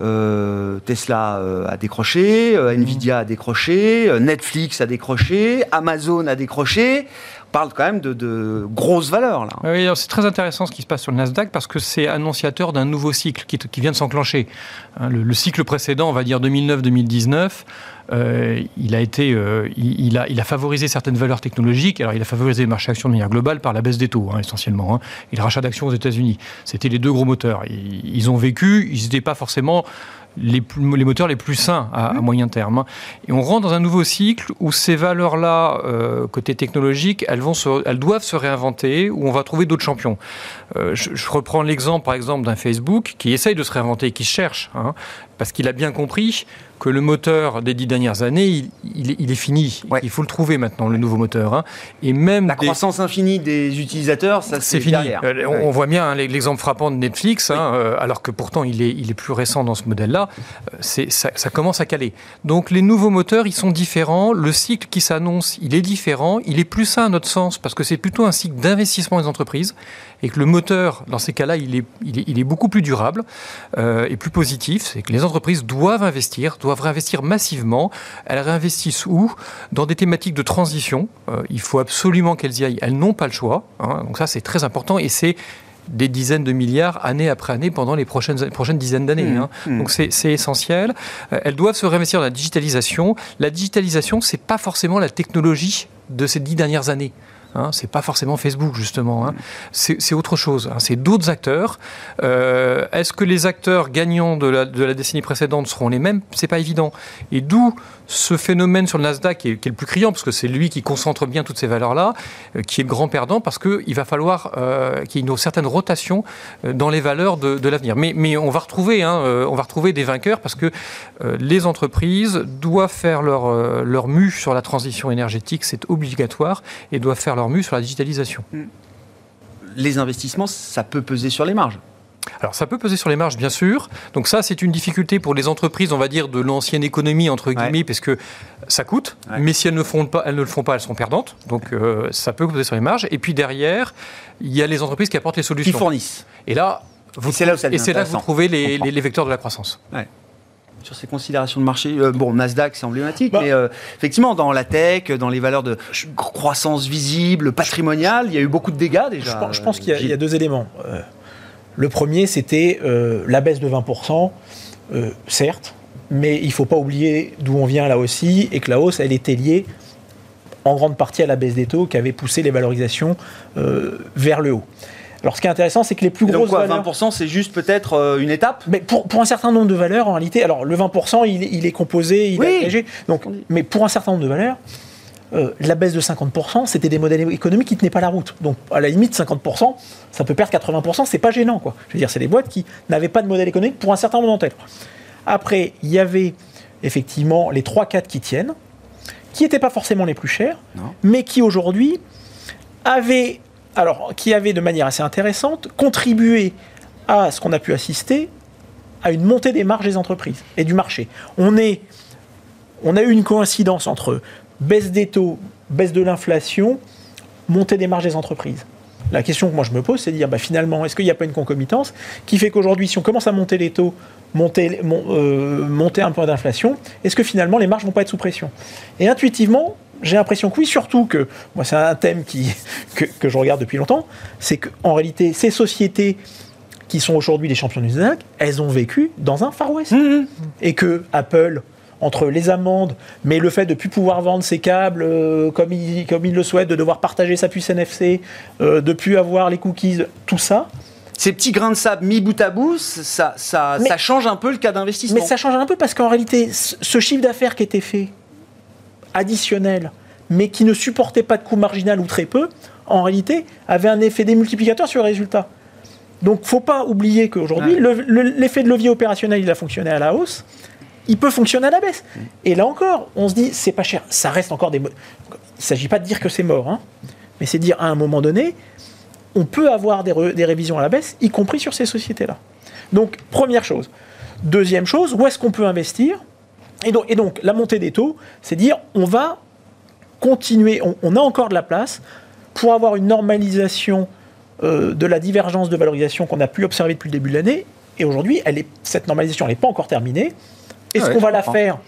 Euh, Tesla euh, a décroché, euh, Nvidia a décroché, euh, Netflix a décroché, Amazon a décroché. Parle quand même de, grosses valeurs. Là. Oui, c'est très intéressant ce qui se passe sur le Nasdaq parce que c'est annonciateur d'un nouveau cycle qui, vient de s'enclencher. Hein, le, cycle précédent, on va dire 2009-2019, euh, il, a été, euh, il, a, il a favorisé certaines valeurs technologiques. Alors, il a favorisé le marché action de manière globale par la baisse des taux, hein, essentiellement, hein, et le rachat d'actions aux États-Unis. C'était les deux gros moteurs. Ils ont vécu, ils n'étaient pas forcément les, les, moteurs les plus sains à, mmh. moyen terme. Hein. Et on rentre dans un nouveau cycle où ces valeurs-là, euh, côté technologique, elles, vont elles doivent se réinventer, où on va trouver d'autres champions. Euh, je, reprends l'exemple, par exemple, d'un Facebook qui essaye de se réinventer, qui cherche, hein, parce qu'il a bien compris que le moteur des dix dernières années, il, est fini. Il faut le trouver maintenant, le nouveau moteur. Hein. Et même la croissance infinie des utilisateurs, ça c'est fini. Euh, on, voit bien hein, l'exemple frappant de Netflix, hein, euh, alors que pourtant il est, il est plus récent dans ce modèle-là. Euh, ça, ça commence à caler. Donc les nouveaux moteurs, ils sont différents. Le cycle qui s'annonce, il est différent. Il est plus sain à notre sens parce que c'est plutôt un cycle d'investissement des entreprises et que le moteur, dans ces cas-là, il est, il est, beaucoup plus durable et plus positif. C'est que les entreprises doivent investir, doivent doivent réinvestir massivement. Elles réinvestissent où? Dans des thématiques de transition. Euh, il faut absolument qu'elles y aillent. Elles n'ont pas le choix. Hein. donc ça, c'est très important et c'est des dizaines de milliards année après année pendant les prochaines, prochaines dizaines d'années. Mmh. Hein. Mmh. Donc c'est essentiel. Euh, elles doivent se réinvestir dans la digitalisation. La digitalisation, c'est pas forcément la technologie de ces dix dernières années. Hein, c'est pas forcément Facebook justement. Hein. C'est autre chose. Hein. C'est d'autres acteurs. Euh, est-ce que les acteurs gagnants de la, de la décennie précédente seront les mêmes? C'est pas évident. Et d'où ce phénomène sur le Nasdaq qui est, le plus criant, parce que c'est lui qui concentre bien toutes ces valeurs-là, euh, qui est le grand perdant, parce qu'il va falloir euh, qu'il y ait une certaine rotation euh, dans les valeurs de, l'avenir. Mais, mais, on, va retrouver, hein, on va retrouver des vainqueurs, parce que les entreprises doivent faire leur, leur mue sur la transition énergétique, c'est obligatoire, et doivent faire leur mue sur la digitalisation. Les investissements, ça peut peser sur les marges alors ça peut peser sur les marges, bien sûr. Donc ça, c'est une difficulté pour les entreprises, on va dire, de l'ancienne économie, entre guillemets, parce que ça coûte. Mais si elles ne, font pas, elles ne le font pas, elles sont perdantes. Donc euh, ça peut peser sur les marges. Et puis derrière, il y a les entreprises qui apportent les solutions. Qui fournissent. Et là, c'est là, où et c'est là que vous trouvez les, les, vecteurs de la croissance. sur ces considérations de marché. Euh, bon, Nasdaq, c'est emblématique, bah. mais euh, effectivement, dans la tech, dans les valeurs de croissance visible, patrimoniale, il y a eu beaucoup de dégâts déjà. Je, pense, qu'il y, y, a deux éléments. Le premier, c'était euh, la baisse de 20%, euh, certes, mais il ne faut pas oublier d'où on vient là aussi, et que la hausse, elle était liée en grande partie à la baisse des taux qui avait poussé les valorisations euh, vers le haut. Alors, ce qui est intéressant, c'est que les plus grosses donc quoi, 20%, c'est juste peut-être une étape? Mais pour, un certain nombre de valeurs, en réalité, alors le 20%, il, est composé, il est agrégé. Donc, mais pour un certain nombre de valeurs, euh, la baisse de 50%, c'était des modèles économiques qui ne tenaient pas la route. Donc, à la limite, 50%, ça peut perdre 80%, c'est pas gênant, quoi. Je veux dire, c'est des boîtes qui n'avaient pas de modèle économique pour un certain d'entre elles. Après, il y avait effectivement les 3-4 qui tiennent, qui n'étaient pas forcément les plus chers, mais qui aujourd'hui avaient, alors, qui avaient de manière assez intéressante contribué à ce qu'on a pu assister à une montée des marges des entreprises et du marché. On est on a eu une coïncidence entre baisse des taux, baisse de l'inflation, montée des marges des entreprises. La question que moi je me pose, c'est de dire bah, finalement, est-ce qu'il n'y a pas une concomitance qui fait qu'aujourd'hui, si on commence à monter les taux, monter, euh, monter un point d'inflation, est-ce que finalement les marges ne vont pas être sous pression? Et intuitivement, j'ai l'impression que oui, surtout que, moi c'est un thème qui, que, je regarde depuis longtemps, c'est qu'en réalité, ces sociétés qui sont aujourd'hui les champions du Nasdaq, elles ont vécu dans un Far West. Mmh. Et que Apple, entre les amendes, mais le fait de ne plus pouvoir vendre ses câbles euh, comme, il, comme il le souhaite, de devoir partager sa puce NFC, euh, de plus avoir les cookies, tout ça. Ces petits grains de sable mis bout à bout, ça, ça, ça change un peu le cas d'investissement. Mais ça change un peu parce qu'en réalité, ce chiffre d'affaires qui était fait, additionnel, mais qui ne supportait pas de coût marginal ou très peu, en réalité, avait un effet démultiplicateur sur le résultat. Donc, faut pas oublier qu'aujourd'hui, l'effet de levier opérationnel, il a fonctionné à la hausse il peut fonctionner à la baisse. Et là encore, on se dit, c'est pas cher. Ça reste encore des. Il ne s'agit pas de dire que c'est mort, hein. mais c'est dire à un moment donné, on peut avoir des, révisions à la baisse, y compris sur ces sociétés-là. Donc, première chose. Deuxième chose, où est-ce qu'on peut investir? Et donc, la montée des taux, c'est dire, on va continuer, on, a encore de la place pour avoir une normalisation euh, de la divergence de valorisation qu'on a pu observer depuis le début de l'année. Et aujourd'hui, cette normalisation n'est pas encore terminée. Est-ce ah qu'on va la faire?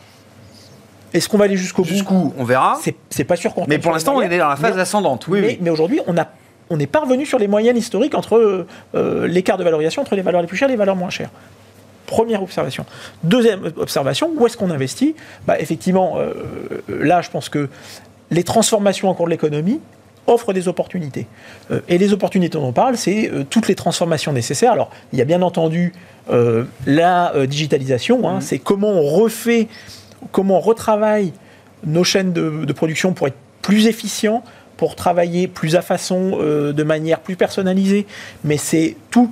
Est-ce qu'on va aller jusqu'au bout? Jusqu'où? On verra. C'est- pas sûr qu'on Mais pour l'instant, on est dans la phase Mais- ascendante. Oui, mais, oui. mais aujourd'hui, on a on n'est pas revenu sur les moyennes historiques entre euh, euh, l'écart de valorisation entre les valeurs les plus chères et les valeurs moins chères. Première observation. Deuxième observation, où est-ce qu'on investit? Bah, Effectivement, euh, là, je pense que les transformations en cours de l'économie offrent des opportunités. Euh, et les opportunités dont on parle, c'est toutes les transformations nécessaires. Alors, il y a bien entendu euh, la euh, digitalisation, hein, c'est comment on refait, comment on retravaille nos chaînes de, de production pour être plus efficients, pour travailler plus à façon, euh, de manière plus personnalisée. Mais c'est tout,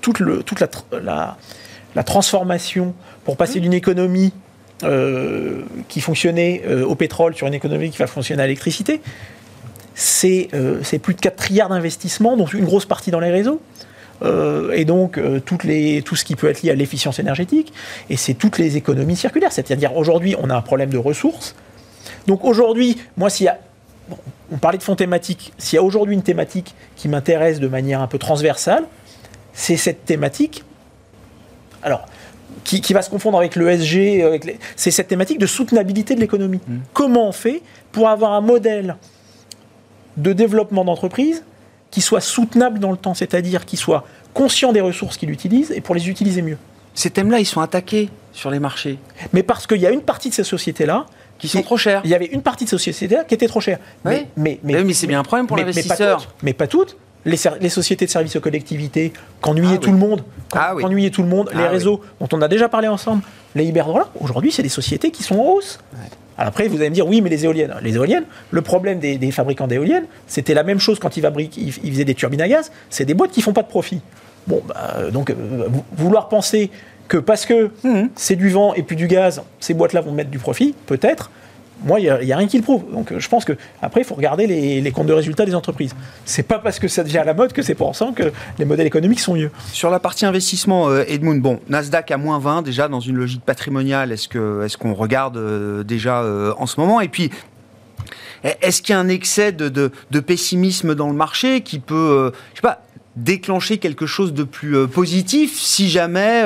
toute, le, toute la, tr- la, la transformation pour passer d'une économie qui fonctionnait au pétrole sur une économie qui va fonctionner à l'électricité. C'est plus de 4 trilliards d'investissements, dont une grosse partie dans les réseaux. Euh, et donc euh, toutes les, tout ce qui peut être lié à l'efficience énergétique, et c'est toutes les économies circulaires. C'est-à-dire aujourd'hui, on a un problème de ressources. Donc aujourd'hui, moi, s'il y a bon, on parlait de fonds thématiques. S'il y a aujourd'hui une thématique qui m'intéresse de manière un peu transversale, c'est cette thématique. Alors, qui, qui va se confondre avec le SG, avec les- c'est cette thématique de soutenabilité de l'économie. Comment on fait pour avoir un modèle de développement d'entreprise qui soit soutenable dans le temps, c'est-à-dire qui soit conscient des ressources qu'il utilise et pour les utiliser mieux. Ces thèmes-là, ils sont attaqués sur les marchés, Mais parce qu'il y a une partie de ces sociétés-là qui sont trop chers. il y avait une partie de ces sociétés-là qui était trop chère. Oui. Mais, Mais oui, mais c'est bien un problème pour mais- mais pas l'investisseur. toutes. Mais pas toutes. Les, les sociétés de services aux collectivités, qu'ennuyait Ah tout oui. le monde, Ah oui. tout le monde, Ah les oui. réseaux dont on a déjà parlé ensemble, les Iberdrola, aujourd'hui, c'est des sociétés qui sont en hausse. Alors après, vous allez me dire, oui, mais les éoliennes. Les éoliennes, le problème des, des fabricants d'éoliennes, c'était la même chose quand ils, fabriquent- ils, ils faisaient des turbines à gaz, c'est des boîtes qui font pas de profit. Bon, bah, donc, euh, vou- vouloir penser que parce que Mhm. c'est du vent et puis du gaz, ces boîtes-là vont mettre du profit, peut-être. Moi, il n'y a, rien qui le prouve. Donc, euh, je pense que après, il faut regarder les, comptes de résultats des entreprises. C'est pas parce que ça devient à la mode que c'est pour ça que les modèles économiques sont mieux. Sur la partie investissement, euh, Edmund, bon, Nasdaq à moins 20 déjà dans une logique patrimoniale. Est-ce que est-ce qu'on regarde euh, déjà en ce moment? Et puis. Est-ce qu'il y a un excès de, pessimisme dans le marché qui peut, je sais pas, déclencher quelque chose de plus positif si jamais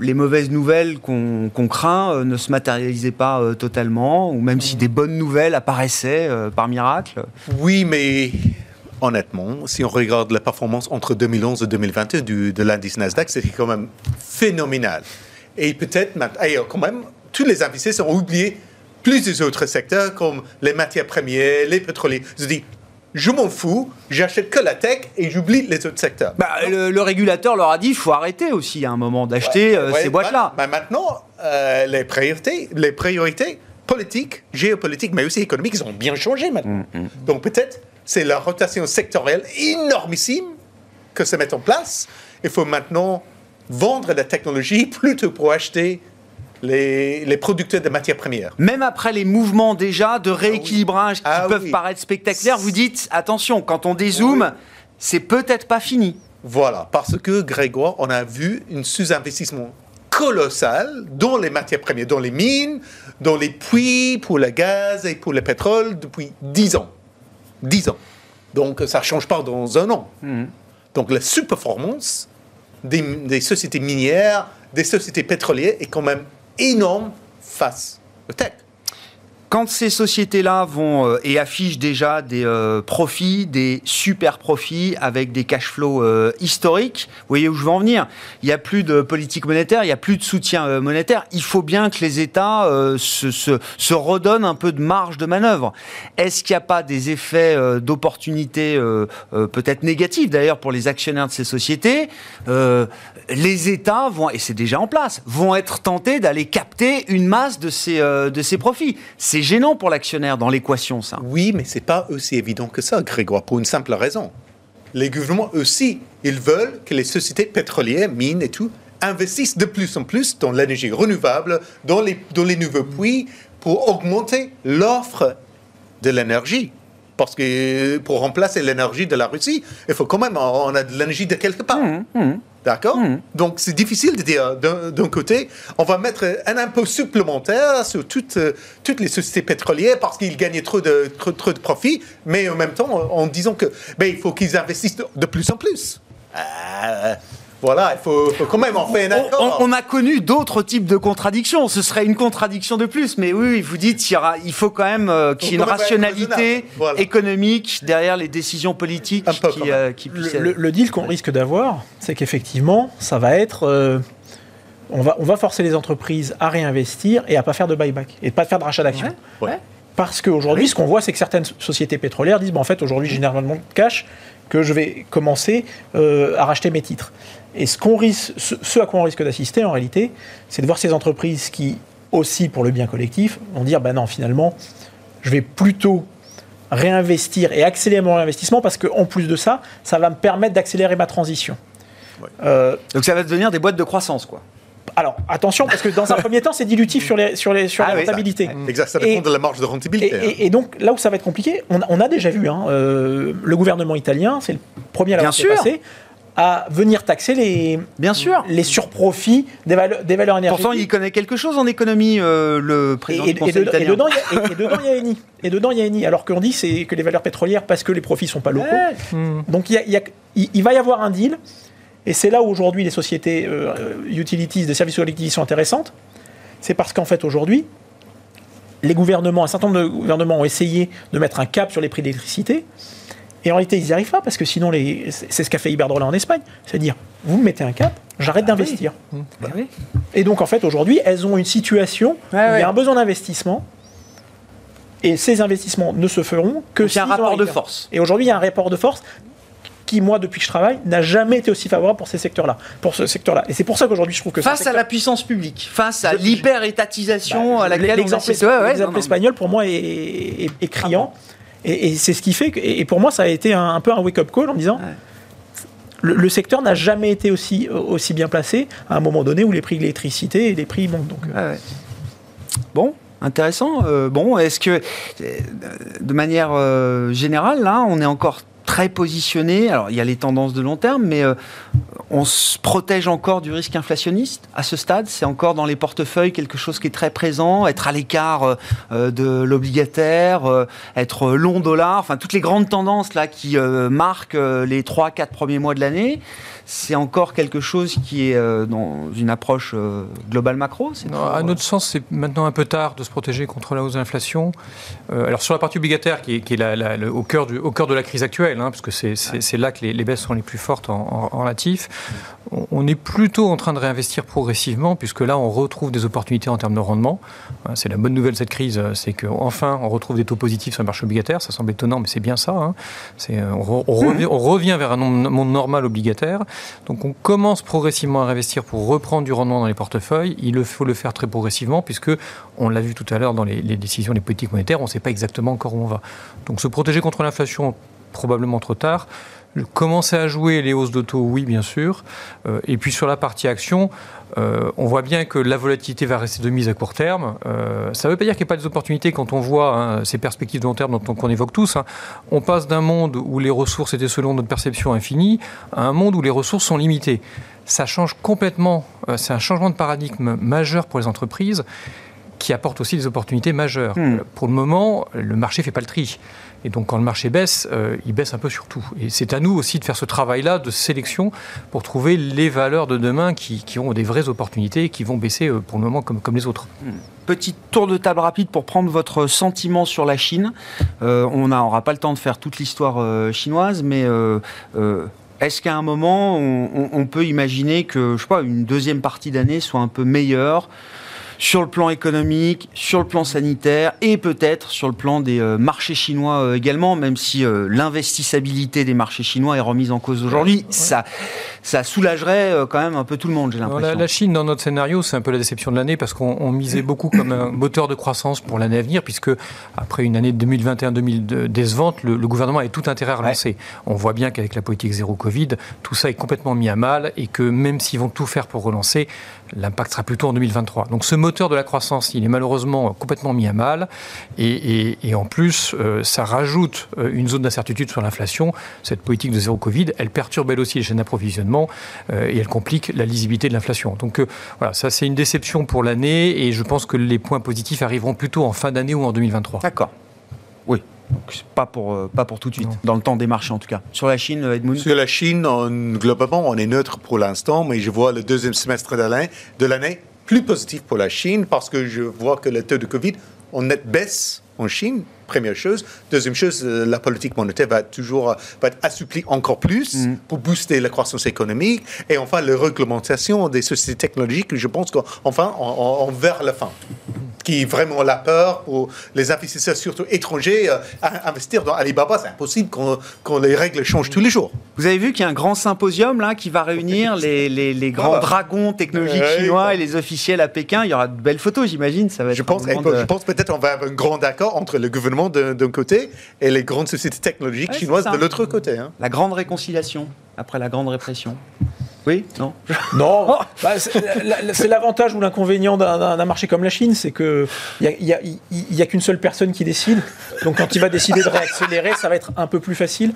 les mauvaises nouvelles qu'on craint euh, ne se matérialisaient pas euh, totalement, ou même si des bonnes nouvelles apparaissaient euh, par miracle Oui, mais honnêtement, si on regarde la performance entre 2011 et 2021 du, de l'indice Nasdaq, c'était quand même phénoménal. Et peut-être, maintenant- quand même, tous les investisseurs ont oublié plusieurs autres secteurs comme les matières premières, les pétroliers. Je dis, je m'en fous, j'achète que la tech et j'oublie les autres secteurs. Bah, le, le régulateur leur a dit il faut arrêter aussi à un moment d'acheter euh, Ouais, ces boîtes-là. bah, bah, maintenant, euh, les priorités, les priorités politiques, géopolitiques, mais aussi économiques, ils ont bien changé maintenant. Mm, Donc peut-être c'est la rotation sectorielle énormissime que se met en place. Il faut maintenant vendre la technologie plutôt pour acheter les, les producteurs de matières premières. Même après les mouvements déjà de rééquilibrage qui Ah peuvent oui. paraître spectaculaires, vous dites attention, quand on dézoome, Oui. c'est peut-être pas fini. Voilà, parce que Grégoire, on a vu un sous-investissement colossal dans les matières premières, dans les mines, dans les puits pour le gaz et pour le pétrole depuis 10 ans. 10 ans. Donc ça ne change pas dans un an. Donc la sous-performance des, des sociétés minières, des sociétés pétrolières est quand même énorme face au tech. Quand ces sociétés-là vont euh, et affichent déjà des euh, profits, des super profits avec des cash flows euh, historiques, vous voyez où je veux en venir Il n'y a plus de politique monétaire, il n'y a plus de soutien euh, monétaire. Il faut bien que les États euh, se, se, se redonnent un peu de marge de manœuvre. Est-ce qu'il n'y a pas des effets euh, d'opportunité peut-être négatifs d'ailleurs pour les actionnaires de ces sociétés? Les États vont, et c'est déjà en place, vont être tentés d'aller capter une masse de ces, de ces profits. Gênant pour l'actionnaire dans l'équation, ça. Oui, mais c'est pas aussi évident que ça, Grégoire, pour une simple raison. Les gouvernements aussi, ils veulent que les sociétés pétrolières, mines et tout, investissent de plus en plus dans l'énergie renouvelable, dans les, dans les nouveaux puits, pour augmenter l'offre de l'énergie. Parce que pour remplacer l'énergie de la Russie, il faut quand même, on a de l'énergie de quelque part. D'accord Donc c'est difficile de dire d'un côté, on va mettre un impôt supplémentaire sur toutes, euh, toutes les sociétés pétrolières parce qu'ils gagnaient trop de, trop, trop de profits, mais en même temps en, en disant que ben, il faut qu'ils investissent de, de plus en plus. Euh, Voilà, il faut, faut quand même en faire un On, accord. on- on a connu d'autres types de contradictions. Ce serait une contradiction de plus, mais oui, vous dites il, y aura- il faut quand même euh, qu'il y ait une rationalité. Voilà. économique derrière les décisions politiques Un peu quand qui, euh, qui puissent. le- le deal qu'on risque d'avoir, c'est qu'effectivement, ça va être. euh, on, va, on va forcer les entreprises à réinvestir et à pas faire de buyback et pas faire de rachat d'actions. Ouais. Parce qu'aujourd'hui, ce qu'on voit, c'est que certaines sociétés pétrolières disent bon, en fait, aujourd'hui, j'ai énormément de cash que je vais commencer euh, à racheter mes titres. Et ce, qu'on risque, ce, ce à quoi on risque d'assister, en réalité, c'est de voir ces entreprises qui, aussi pour le bien collectif, vont dire ben non, finalement, je vais plutôt réinvestir et accélérer mon réinvestissement parce qu'en plus de ça, ça va me permettre d'accélérer ma transition. Euh, Donc ça va devenir des boîtes de croissance, quoi. alors attention, parce que dans un premier temps, c'est dilutif sur les, sur les, sur Ah la oui, rentabilité. Exact, ça Et- dépend de la marge de rentabilité. hein. et- et donc là où ça va être compliqué, on, on a déjà vu, hein, euh, le gouvernement italien, c'est le premier à l'avoir Bien fait sûr. passer, à venir taxer les, Bien sûr. les surprofits des, valeurs- des valeurs énergétiques. Pourtant, il connaît quelque chose en économie, euh, le président et- du Conseil dedans, et a- et- dedans, il y a ENI. Et dedans, il y a ENI. Alors qu'on dit c'est que les valeurs pétrolières, parce que les profits sont pas locaux. Ouais. Hmm. Donc il, y a- il y a- il- il va y avoir un deal. Et c'est là où aujourd'hui les sociétés euh, euh, utilities, des services collectifs sont intéressantes. C'est parce qu'en fait aujourd'hui, les gouvernements, un certain nombre de gouvernements ont essayé de mettre un cap sur les prix d'électricité. Et en réalité, ils n'y arrivent pas parce que sinon, les- c'est ce qu'a fait Iberdrola en Espagne. C'est-à-dire, vous me mettez un cap, j'arrête d'investir. Bah oui. Et donc, en fait, aujourd'hui, elles ont une situation où Ouais, il y a un besoin d'investissement. Et ces investissements ne se feront que Donc, il y a un rapport de force. Et aujourd'hui, il y a un rapport de force qui, moi, depuis que je travaille, n'a jamais été aussi favorable pour ces secteurs-là. Pour ce secteur-là. Et c'est pour ça qu'aujourd'hui, je trouve que Face à la puissance publique, face à l'hyper-étatisation Bah, à laquelle on l'exemple. Ouais, ouais, non, non. espagnol, pour moi, est, est- est criant. Et, et c'est ce qui fait que, et pour moi, ça a été un, un peu un wake-up call en me disant. Ouais. Le, le secteur n'a jamais été aussi, aussi bien placé à un moment donné où les prix de l'électricité et les prix montent. Donc, euh, Ouais. Bon, intéressant. Euh, bon, est-ce que, euh, de manière euh, générale, là, on est encore très positionné. Alors, il y a les tendances de long terme, mais euh, on se protège encore du risque inflationniste à ce stade. C'est encore dans les portefeuilles quelque chose qui est très présent. Être à l'écart euh, euh, de l'obligataire, être long dollar, enfin toutes les grandes tendances là qui marquent les 3-4 premiers mois de l'année. C'est encore quelque chose qui est euh, dans une approche euh, globale macro. Non, toujours, à euh, notre sens, c'est maintenant un peu tard de se protéger contre la hausse de l'inflation. Euh, alors sur la partie obligataire, qui est, qui est la- la- le- au, cœur du, au cœur de la crise actuelle, hein, parce que c'est c'est- c'est là que les, les baisses sont les plus fortes en, en- en relatif, on, on est plutôt en train de réinvestir progressivement, puisque là, on retrouve des opportunités en termes de rendement. Hein, C'est la bonne nouvelle de cette crise, c'est qu'enfin, on retrouve des taux positifs sur le marché obligataire. Ça semble étonnant, mais c'est bien ça. hein. C'est, euh, on, re- on revient, on revient vers un monde normal obligataire. Donc on commence progressivement à réinvestir pour reprendre du rendement dans les portefeuilles. Il faut le faire très progressivement puisque, on l'a vu tout à l'heure dans les, les décisions des politiques monétaires, on ne sait pas exactement encore où on va. Donc se protéger contre l'inflation, probablement trop tard. Commencer à jouer les hausses de taux, oui, bien sûr. Euh, et puis sur la partie action, euh, on voit bien que la volatilité va rester de mise à court terme. Euh, ça ne veut pas dire qu'il n'y a pas des opportunités quand on voit hein, ces perspectives de long terme dont on, qu'on évoque tous. hein. On passe d'un monde où les ressources étaient selon notre perception infinies à un monde où les ressources sont limitées. Ça change complètement, euh, c'est un changement de paradigme majeur pour les entreprises qui apporte aussi des opportunités majeures. Hmm. Pour le moment, le marché ne fait pas le tri. Et donc quand le marché baisse, euh, il baisse un peu sur tout. Et c'est à nous aussi de faire ce travail-là de sélection pour trouver les valeurs de demain qui, ont des vraies opportunités et qui vont baisser euh, pour le moment comme, comme les autres. Petit tour de table rapide pour prendre votre sentiment sur la Chine. Euh, on n'aura pas le temps de faire toute l'histoire chinoise, mais est-ce qu'à un moment, on, on- on peut imaginer que, je sais pas, une deuxième partie d'année soit un peu meilleure sur le plan économique, sur le plan sanitaire et peut-être sur le plan des euh, marchés chinois euh, également, même si euh, l'investissabilité des marchés chinois est remise en cause aujourd'hui, ça, ça soulagerait quand même un peu tout le monde, j'ai l'impression. La, la Chine, dans notre scénario, c'est un peu la déception de l'année parce qu'on on misait beaucoup comme un moteur de croissance pour l'année à venir, puisque après une année 2021-2000 décevante, le, le gouvernement avait tout intérêt à relancer. On voit bien qu'avec la politique zéro Covid, tout ça est complètement mis à mal et que même s'ils vont tout faire pour relancer, l'impact sera plutôt en 2023. Donc ce moteur de la croissance, il est malheureusement complètement mis à mal et, et- et en plus, euh, ça rajoute euh, une zone d'incertitude sur l'inflation. Cette politique de zéro Covid, elle perturbe elle aussi les chaînes d'approvisionnement euh, et elle complique la lisibilité de l'inflation. Donc voilà, ça c'est une déception pour l'année et je pense que les points positifs arriveront plutôt en fin d'année ou en 2023. D'accord. Donc, pas pour, euh, pas pour tout de suite, dans le temps des marchés en tout cas. Sur la Chine, euh, Edmund Sur la Chine, globalement, on est neutre pour l'instant, mais je vois le deuxième semestre de l'année plus positif pour la Chine parce que je vois que le taux de Covid en net baisse en Chine Première chose. Deuxième chose, euh, la politique monétaire va toujours va être assouplie encore plus mm. pour booster la croissance économique. Et enfin, la réglementation des sociétés technologiques, je pense qu'enfin, on, on, vers la fin qui est vraiment la peur pour les investisseurs, surtout étrangers, euh, à investir dans Alibaba. C'est impossible quand, les règles changent tous les jours. Vous avez vu qu'il y a un grand symposium là qui va réunir les, les, grands dragons technologiques chinois et les officiels à Pékin. Il y aura de belles photos, j'imagine. Ça va je pense, je pense peut-être on va avoir un grand accord entre le gouvernement d'un côté et les grandes sociétés technologiques chinoises de l'autre côté. Hein. La grande réconciliation après la grande répression. Oui Non Non. Oh. Bah, c'est l'avantage ou l'inconvénient d'un marché comme la Chine, c'est qu'il n'y a, a, a qu'une seule personne qui décide. Donc quand il va décider de réaccélérer, ça va être un peu plus facile.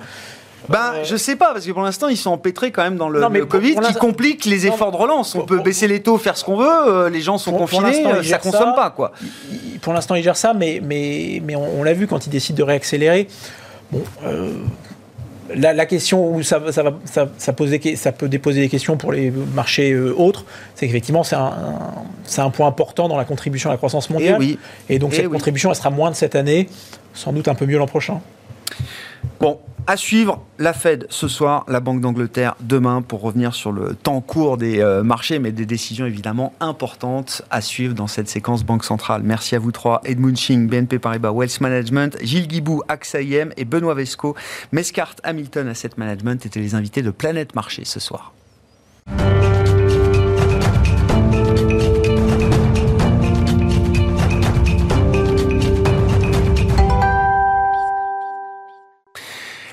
Ben, euh, je sais pas, parce que pour l'instant, ils sont empêtrés quand même dans le, Covid qui complique les efforts de relance. On peut baisser les taux, faire ce qu'on veut, euh, les gens sont confinés, ça ne consomme pas. Quoi. pour l'instant, ils gèrent ça, mais, mais, mais on, l'a vu quand ils décident de réaccélérer. Bon, la, question où ça, ça, ça, ça, ça, peut déposer des questions pour les marchés euh, autres, c'est qu'effectivement, c'est un, un, point important dans la contribution à la croissance mondiale. Et, oui. et donc, cette contribution, elle sera moins de cette année, sans doute un peu mieux l'an prochain. Bon, à suivre, la Fed ce soir, la Banque d'Angleterre demain pour revenir sur le temps court des euh, marchés, mais des décisions évidemment importantes à suivre dans cette séquence Banque Centrale. Merci à vous trois, Edmund Ching, BNP Paribas Wealth Management, Gilles Guibou, AXA IM et Benoît Vesco, Mescart Hamilton Asset Management étaient les invités de Planète Marché ce soir.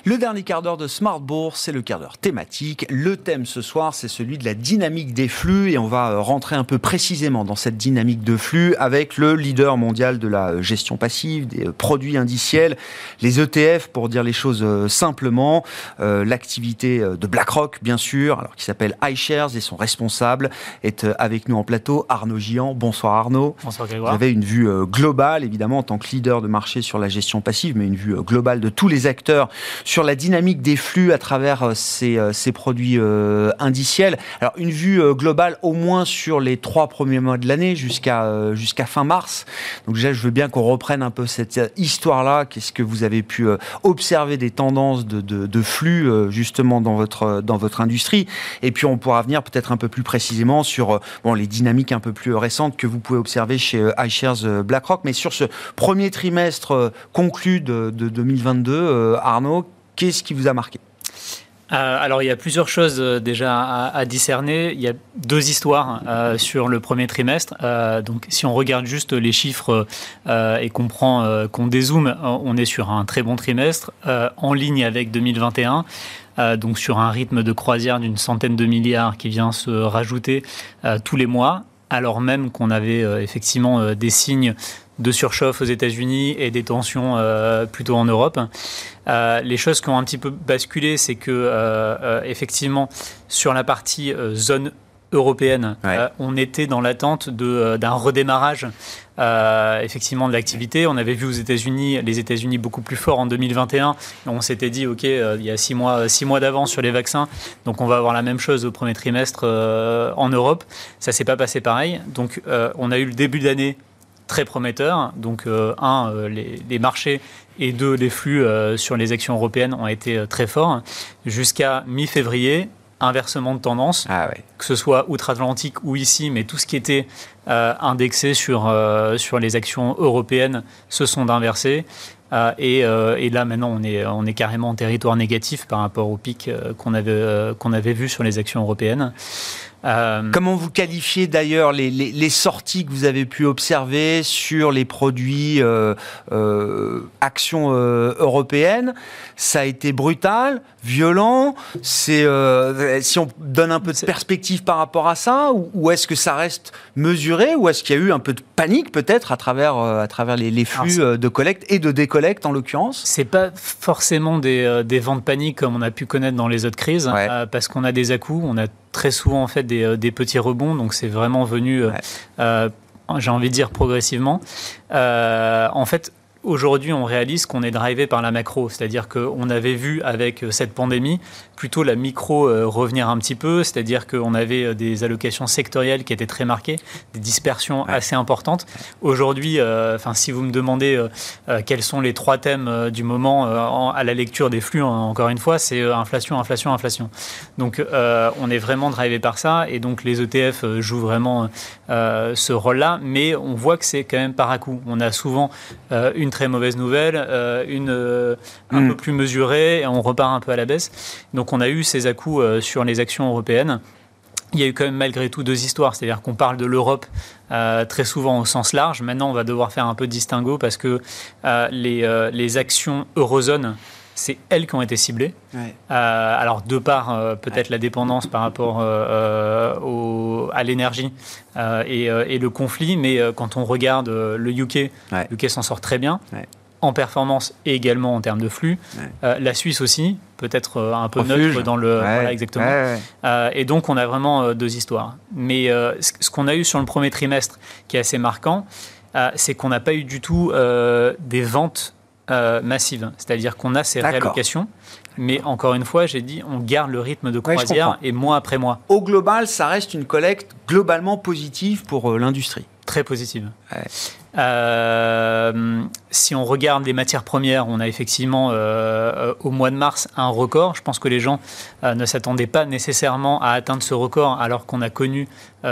Le dernier quart d'heure de Smart Bourse, c'est le quart d'heure thématique. Le thème ce soir, c'est celui de la dynamique des flux et on va euh, rentrer un peu précisément dans cette dynamique de flux avec le leader mondial de la euh, gestion passive, des euh, produits indiciels, les ETF pour dire les choses simplement, l'activité de BlackRock bien sûr, alors qui s'appelle iShares et son responsable est avec nous en plateau, Arnaud Gian. Bonsoir Arnaud. Bonsoir Grégoire. Vous avez une vue globale évidemment en tant que leader de marché sur la gestion passive, mais une vue globale de tous les acteurs sur la dynamique des flux à travers euh, ces, euh, ces produits euh, indiciels. Alors une vue globale au moins sur les trois premiers mois de l'année jusqu'à jusqu'à fin mars. Donc déjà, je veux bien qu'on reprenne un peu cette histoire-là. Qu'est-ce que vous avez pu observer des tendances de, de, de flux justement dans votre dans votre industrie? Et puis on pourra venir peut-être un peu plus précisément sur bon les dynamiques un peu plus récentes que vous pouvez observer chez iShares BlackRock. Mais sur ce premier trimestre conclu de, de 2022, Arnaud, Qu'est-ce qui vous a marqué? Euh, alors il y a plusieurs choses euh, déjà à, discerner. Il y a deux histoires euh, sur le premier trimestre. donc si on regarde juste les chiffres et qu'on prend, qu'on dézoome, on est sur un très bon trimestre en ligne avec 2021. donc sur un rythme de croisière d'une centaine de milliards qui vient se rajouter tous les mois, alors même qu'on avait effectivement des signes de surchauffe aux États-Unis et des tensions euh, plutôt en Europe. Euh, les choses qui ont un petit peu basculé, c'est que euh, effectivement sur la partie zone européenne, on était dans l'attente d'un redémarrage effectivement de l'activité. On avait vu aux États-Unis, les États-Unis beaucoup plus forts en 2021. On s'était dit, ok, il y a six mois, six mois d'avance sur les vaccins, donc on va avoir la même chose au premier trimestre en Europe. Ça s'est pas passé pareil. Donc on a eu le début d'année très prometteur. Donc, euh, un, euh, les, marchés et deux, les flux euh, sur les actions européennes ont été très forts. Jusqu'à mi-février, inversement de tendance, ah que ce soit outre-Atlantique ou ici, mais tout ce qui était indexé sur, sur les actions européennes se sont inversés. et, et, là, maintenant, on est, on est carrément en territoire négatif par rapport au pic qu'on avait, qu'on avait vu sur les actions européennes. Euh, Comment vous qualifiez d'ailleurs les, les, les, sorties que vous avez pu observer sur les produits euh, euh, actions européennes Ça a été brutal, violent. C'est si on donne un peu de perspective par rapport à ça, ou, ou est-ce que ça reste mesuré, ou est-ce qu'il y a eu un peu de panique peut-être à travers à travers les, les flux de collecte et de décollecte en l'occurrence? C'est pas forcément des, des ventes paniques comme on a pu connaître dans les autres crises, parce qu'on a des à on a très souvent en fait des, euh, des petits rebonds, donc c'est vraiment venu, euh, euh, j'ai envie de dire progressivement. en fait, aujourd'hui, on réalise qu'on est drivé par la macro, c'est-à-dire qu'on avait vu avec cette pandémie plutôt la micro revenir un petit peu, c'est-à-dire qu'on avait des allocations sectorielles qui étaient très marquées, des dispersions assez importantes. Aujourd'hui, enfin, si vous me demandez quels sont les trois thèmes du moment à la lecture des flux, encore une fois, c'est inflation, inflation, inflation. Donc, on est vraiment drivé par ça, et donc les ETF jouent vraiment ce rôle-là, mais on voit que c'est quand même par à coup. On a souvent euh, une très mauvaise nouvelle, euh, une euh, un hmm. peu plus mesurée, et on repart un peu à la baisse. Donc on a eu ces à-coups sur les actions européennes. Il y a eu quand même malgré tout deux histoires, c'est-à-dire qu'on parle de l'Europe très souvent au sens large. Maintenant, on va devoir faire un peu de distinguo parce que les, les actions eurozone c'est elles qui ont été ciblées. Euh, alors, de part euh, peut-être la dépendance par rapport euh, à l'énergie et, le conflit, mais quand on regarde le UK, le UK s'en sort très bien. En performance et également en termes de flux. la Suisse aussi, peut-être un peu neutre dans le. Voilà, exactement. et donc, on a vraiment deux histoires. Mais ce qu'on a eu sur le premier trimestre qui est assez marquant, c'est qu'on n'a pas eu du tout des ventes euh, massive. C'est-à-dire qu'on a ces réallocations, mais encore une fois, j'ai dit, on garde le rythme de croisière et mois après mois. Au global, ça reste une collecte globalement positive pour euh, l'industrie. Très positive. Euh, si on regarde les matières premières, on a effectivement au mois de mars un record. Je pense que les gens ne s'attendaient pas nécessairement à atteindre ce record alors qu'on a connu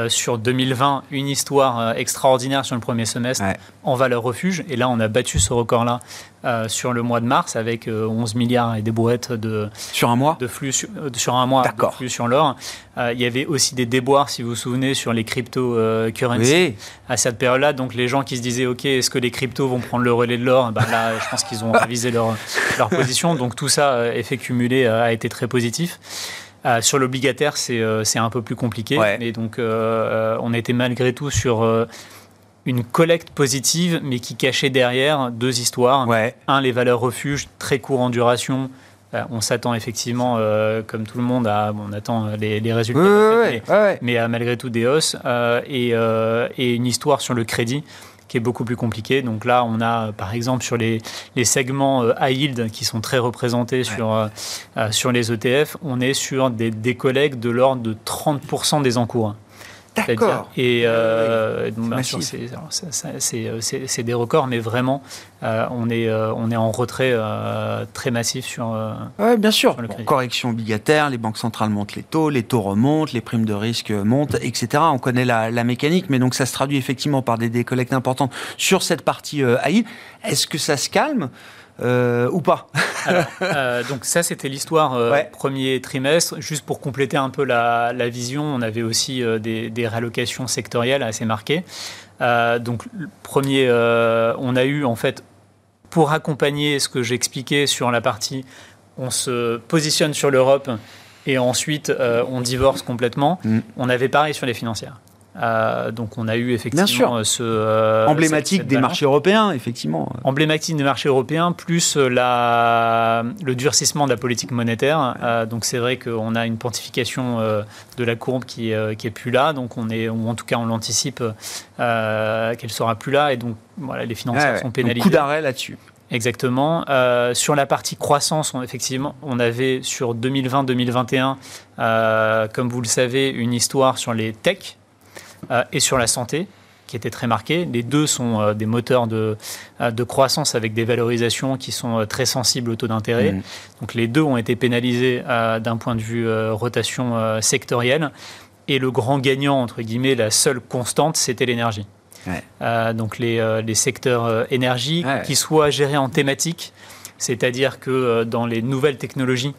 sur 2020 une histoire extraordinaire sur le premier semestre en valeur refuge. Et là, on a battu ce record-là euh, sur le mois de mars avec 11 euh, milliards et des brouettes de sur un mois de flux sur, euh, un mois de flux sur l'or. il y avait aussi des déboires, si vous vous souvenez, sur les crypto-currencies à cette période-là. Donc les gens qui se ok, est-ce que les cryptos vont prendre le relais de l'or? Ben Là, je pense qu'ils ont révisé leur, leur position. Donc tout ça, effet cumulé, a été très positif. sur l'obligataire, c'est un peu plus compliqué. Mais donc, on était malgré tout sur une collecte positive, mais qui cachait derrière deux histoires. Un, les valeurs refuges, très court en duration. Euh, on s'attend effectivement, euh, comme tout le monde, à, on attend les, résultats, mais, à malgré tout des hausses. Euh, et, une histoire sur le crédit qui est beaucoup plus compliquée. Donc là, on a par exemple sur les, segments high yield qui sont très représentés sur, sur les ETF, on est sur des décollectes de l'ordre de 30% des encours. D'accord. Et euh, c'est des records, mais vraiment, euh, on, est, euh, on est en retrait euh, très massif sur. oui, bien sûr. correction obligataire, les banques centrales montent les taux, les taux remontent, les primes de risque montent, etc. On connaît la, la mécanique, mais donc ça se traduit effectivement par des décollectes importantes sur cette partie AI. Est-ce que ça se calme euh, ou pas euh, Donc ça, c'était l'histoire euh, premier trimestre. Juste pour compléter un peu la, vision, on avait aussi des, des, réallocations sectorielles assez marquées. donc premier, on a eu en fait, pour accompagner ce que j'expliquais sur la partie, on se positionne sur l'Europe et ensuite on divorce complètement. Mm. On avait pareil sur les financières. Euh, donc on a eu effectivement ce euh, emblématique des marchés européens, effectivement. Emblématique des marchés européens, plus euh, la, le durcissement de la politique monétaire. donc c'est vrai qu'on a une pontification de la courbe qui, qui est plus là. Donc on est, ou en tout cas on l'anticipe qu'elle sera plus là. Et donc voilà, les financiers sont pénalisés. coup d'arrêt là-dessus. Exactement. sur la partie croissance, on, effectivement, on avait sur 2020-2021, comme vous le savez, une histoire sur les techs, euh, et sur la santé qui était très marquée. Les deux sont euh, des moteurs de, euh, de, croissance avec des valorisations qui sont très sensibles au taux d'intérêt. Mmh. Donc les deux ont été pénalisés d'un point de vue rotation sectorielle. Et le grand gagnant, entre guillemets, la seule constante, c'était l'énergie. donc les, les secteurs énergie, qui soient gérés en thématique, c'est-à-dire que dans les nouvelles technologies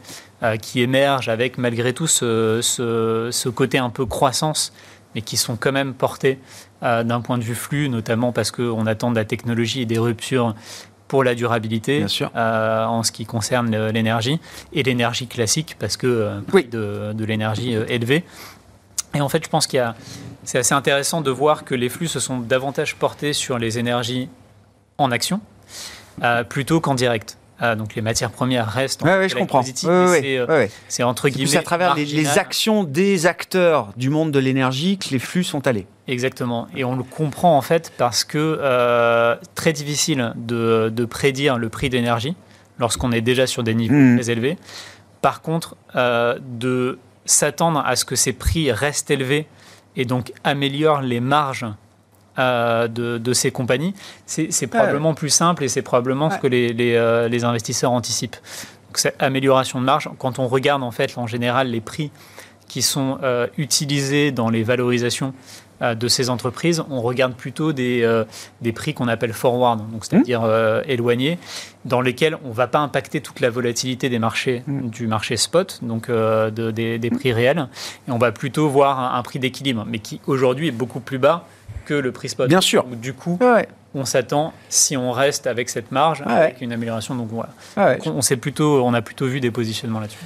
qui émergent avec malgré tout ce, ce, ce côté un peu croissance mais qui sont quand même portés euh, d'un point de vue flux, notamment parce qu'on attend de la technologie et des ruptures pour la durabilité euh, en ce qui concerne l'énergie et l'énergie classique parce que euh, de, l'énergie élevée. Et en fait, je pense qu'il y a, c'est assez intéressant de voir que les flux se sont davantage portés sur les énergies en action plutôt qu'en direct. Donc les matières premières restent en ouais, ouais, je comprends. positif. Ouais, ouais, c'est, euh, ouais, c'est entre C'est guillemets à travers les, actions des acteurs du monde de l'énergie que les flux sont allés. Exactement. Et on le comprend en fait parce que euh, très difficile de, de prédire le prix d'énergie lorsqu'on est déjà sur des niveaux Mhm. très élevés. Par contre, euh, de s'attendre à ce que ces prix restent élevés et donc améliorent les marges euh, de, de ces compagnies, c'est probablement plus simple et c'est probablement ce que les, les, euh, les investisseurs anticipent. Donc, cette amélioration de marge, quand on regarde en fait en général les prix qui sont euh, utilisés dans les valorisations de ces entreprises, on regarde plutôt des, euh, des prix qu'on appelle forward, donc c'est-à-dire euh, éloignés, dans lesquels on ne va pas impacter toute la volatilité des marchés, du marché spot, donc euh, de- des, des prix réels, et on va plutôt voir un, un prix d'équilibre, mais qui aujourd'hui est beaucoup plus bas que le prix spot. Bien sûr. Du coup, Ouais, on s'attend, si on reste avec cette marge, Ouais. avec une amélioration, donc voilà. Ouais, ouais. Donc, on, s'est plutôt, on a plutôt vu des positionnements là-dessus.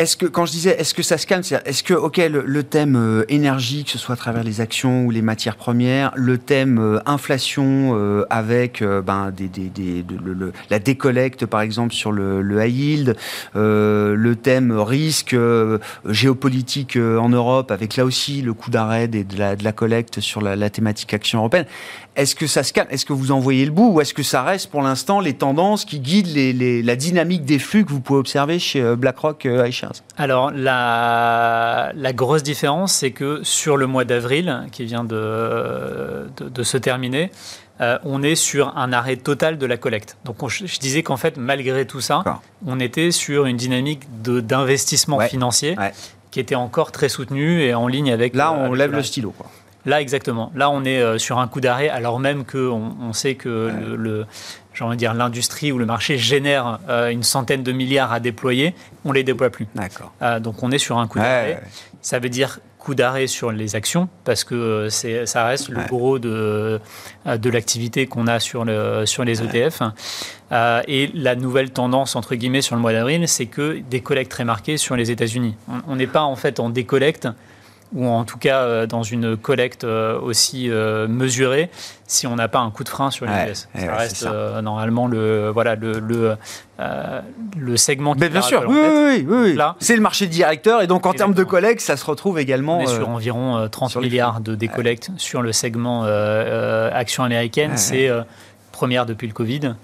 Est-ce que, quand je disais, est-ce que ça se calme, est-ce que, ok, le, thème euh, énergie, que ce soit à travers les actions ou les matières premières, le thème inflation avec la décollecte, par exemple, sur le, high yield, euh, le thème risque euh, géopolitique en Europe, avec là aussi le coup d'arrêt de, de la, collecte sur la, thématique action européenne, est-ce que ça se calme? Est-ce que vous en voyez le bout? Ou est-ce que ça reste pour l'instant les tendances qui guident la dynamique des flux que vous pouvez observer chez BlackRock, Aïcha? Alors, la, la grosse différence, c'est que sur le mois d'avril, qui vient de, de, se terminer, euh, on est sur un arrêt total de la collecte. Donc on, je disais qu'en fait, malgré tout ça, on était sur une dynamique d'investissement financier qui était encore très soutenue et en ligne avec... Là, euh, on lève le stylo. Quoi. Là, exactement. Là, on est euh, sur un coup d'arrêt, alors même qu'on on sait que le, j'ai envie de dire, l'industrie ou le marché génère euh, une centaine de milliards à déployer, on les déploie plus. D'accord. Euh, donc, on est sur un coup d'arrêt. ouais. Ça veut dire coup d'arrêt sur les actions, parce que euh, c'est, ça reste le gros de, de l'activité qu'on a sur, le, sur les ETF. Euh, et la nouvelle tendance, entre guillemets, sur le mois d'avril, c'est que des collectes très marquées sur les États-Unis. On- On n'est pas en fait en décollecte, ou en tout cas euh, dans une collecte euh, aussi euh, mesurée, si on n'a pas un coup de frein sur les Ouais, US. ouais, ça ouais, reste ça. euh, normalement le, voilà, le, le, euh, le segment qui Mais bien sûr, oui, oui, oui, c'est le marché directeur et donc en termes de collègues, ça se retrouve également. On est euh, sur environ euh, 30 sur les milliards de décollectes sur le segment action américaine. Ouais, C'est première depuis le Covid.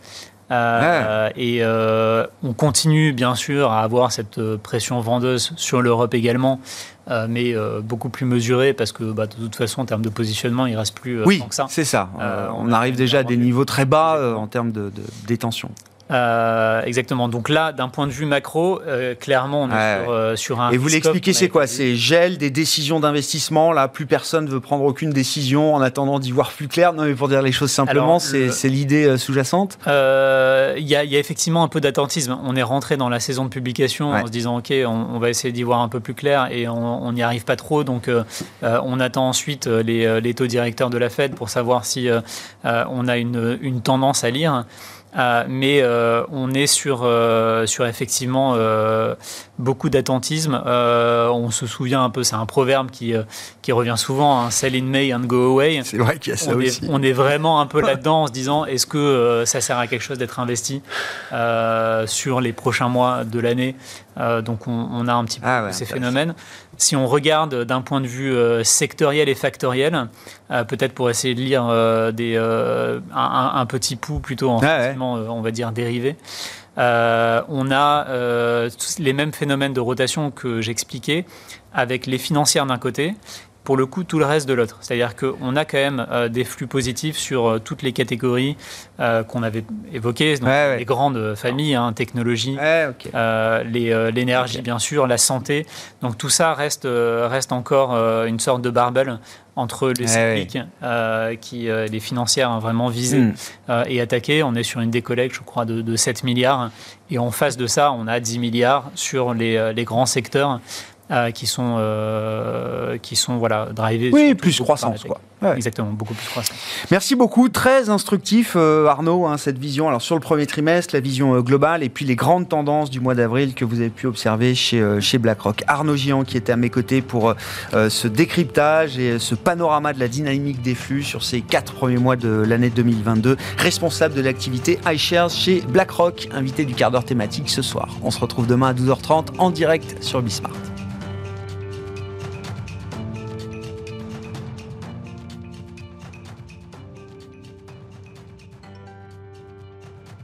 Euh, Et euh, on continue bien sûr à avoir cette euh, pression vendeuse sur l'Europe également, euh, mais beaucoup plus mesurée parce que bah, de toute façon en termes de positionnement, il reste plus oui, tant que ça. c'est ça. On arrive déjà à des niveaux très bas en termes de, de détention. Euh, exactement. Donc là, d'un point de vue macro, euh, clairement, on est Ouais, sur, euh, sur un. Et vous l'expliquez, c'est quoi. C'est gel des décisions d'investissement. Là, plus personne veut prendre aucune décision en attendant d'y voir plus clair. Non, mais pour dire les choses simplement, c'est le- l'idée euh, sous-jacente. Euh, Il y, y a effectivement un peu d'attentisme. On est rentré dans la saison de publication Ouais. en se disant ok, on, on va essayer d'y voir un peu plus clair et on n'y arrive pas trop. Donc euh, on attend ensuite les, les taux directeurs de la Fed pour savoir si on a une, une tendance à lire. Euh, mais euh, on est sur, euh, sur effectivement beaucoup d'attentisme. On se souvient un peu, c'est un proverbe qui, qui revient souvent, hein, sell in May and go away C'est vrai qu'il y a ça on aussi. est, on est vraiment un peu là-dedans en se disant est-ce que ça sert à quelque chose d'être investi sur les prochains mois de l'année Euh, Donc on, on a un petit peu Ah ouais, ces phénomènes. Si on regarde d'un point de vue euh, sectoriel et factoriel, euh, peut-être pour essayer de lire des, un, petit pouls plutôt en Ah ouais. on va dire dérivé. On a tous les mêmes phénomènes de rotation que j'expliquais avec les financières d'un côté, pour le coup tout le reste de l'autre. C'est-à-dire qu'on a quand même euh, des flux positifs sur euh, toutes les catégories euh, qu'on avait évoquées, donc Ouais, ouais. les grandes familles, hein, technologie, Ouais, ok. les, euh, l'énergie bien sûr, la santé. Donc tout ça reste, reste encore une sorte de barbel entre les cycliques, qui, les financières hein, vraiment visées Hmm. et attaquées. On est sur une décollecte, je crois, de, de 7 milliards. Et en face de ça, on a 10 milliards sur les, les grands secteurs qui sont qui sont voilà drivés. Oui, plus croissance quoi. Exactement, beaucoup plus croissance. Merci beaucoup, très instructif Arnaud, hein, cette vision. Alors sur le premier trimestre, la vision globale et puis les grandes tendances du mois d'avril que vous avez pu observer chez chez BlackRock. Arnaud Gian qui était à mes côtés pour ce décryptage et ce panorama de la dynamique des flux sur ces quatre premiers mois de l'année 2022, responsable de l'activité iShares chez BlackRock, invité du quart d'heure thématique ce soir. On se retrouve demain à 12h30 en direct sur Bismart.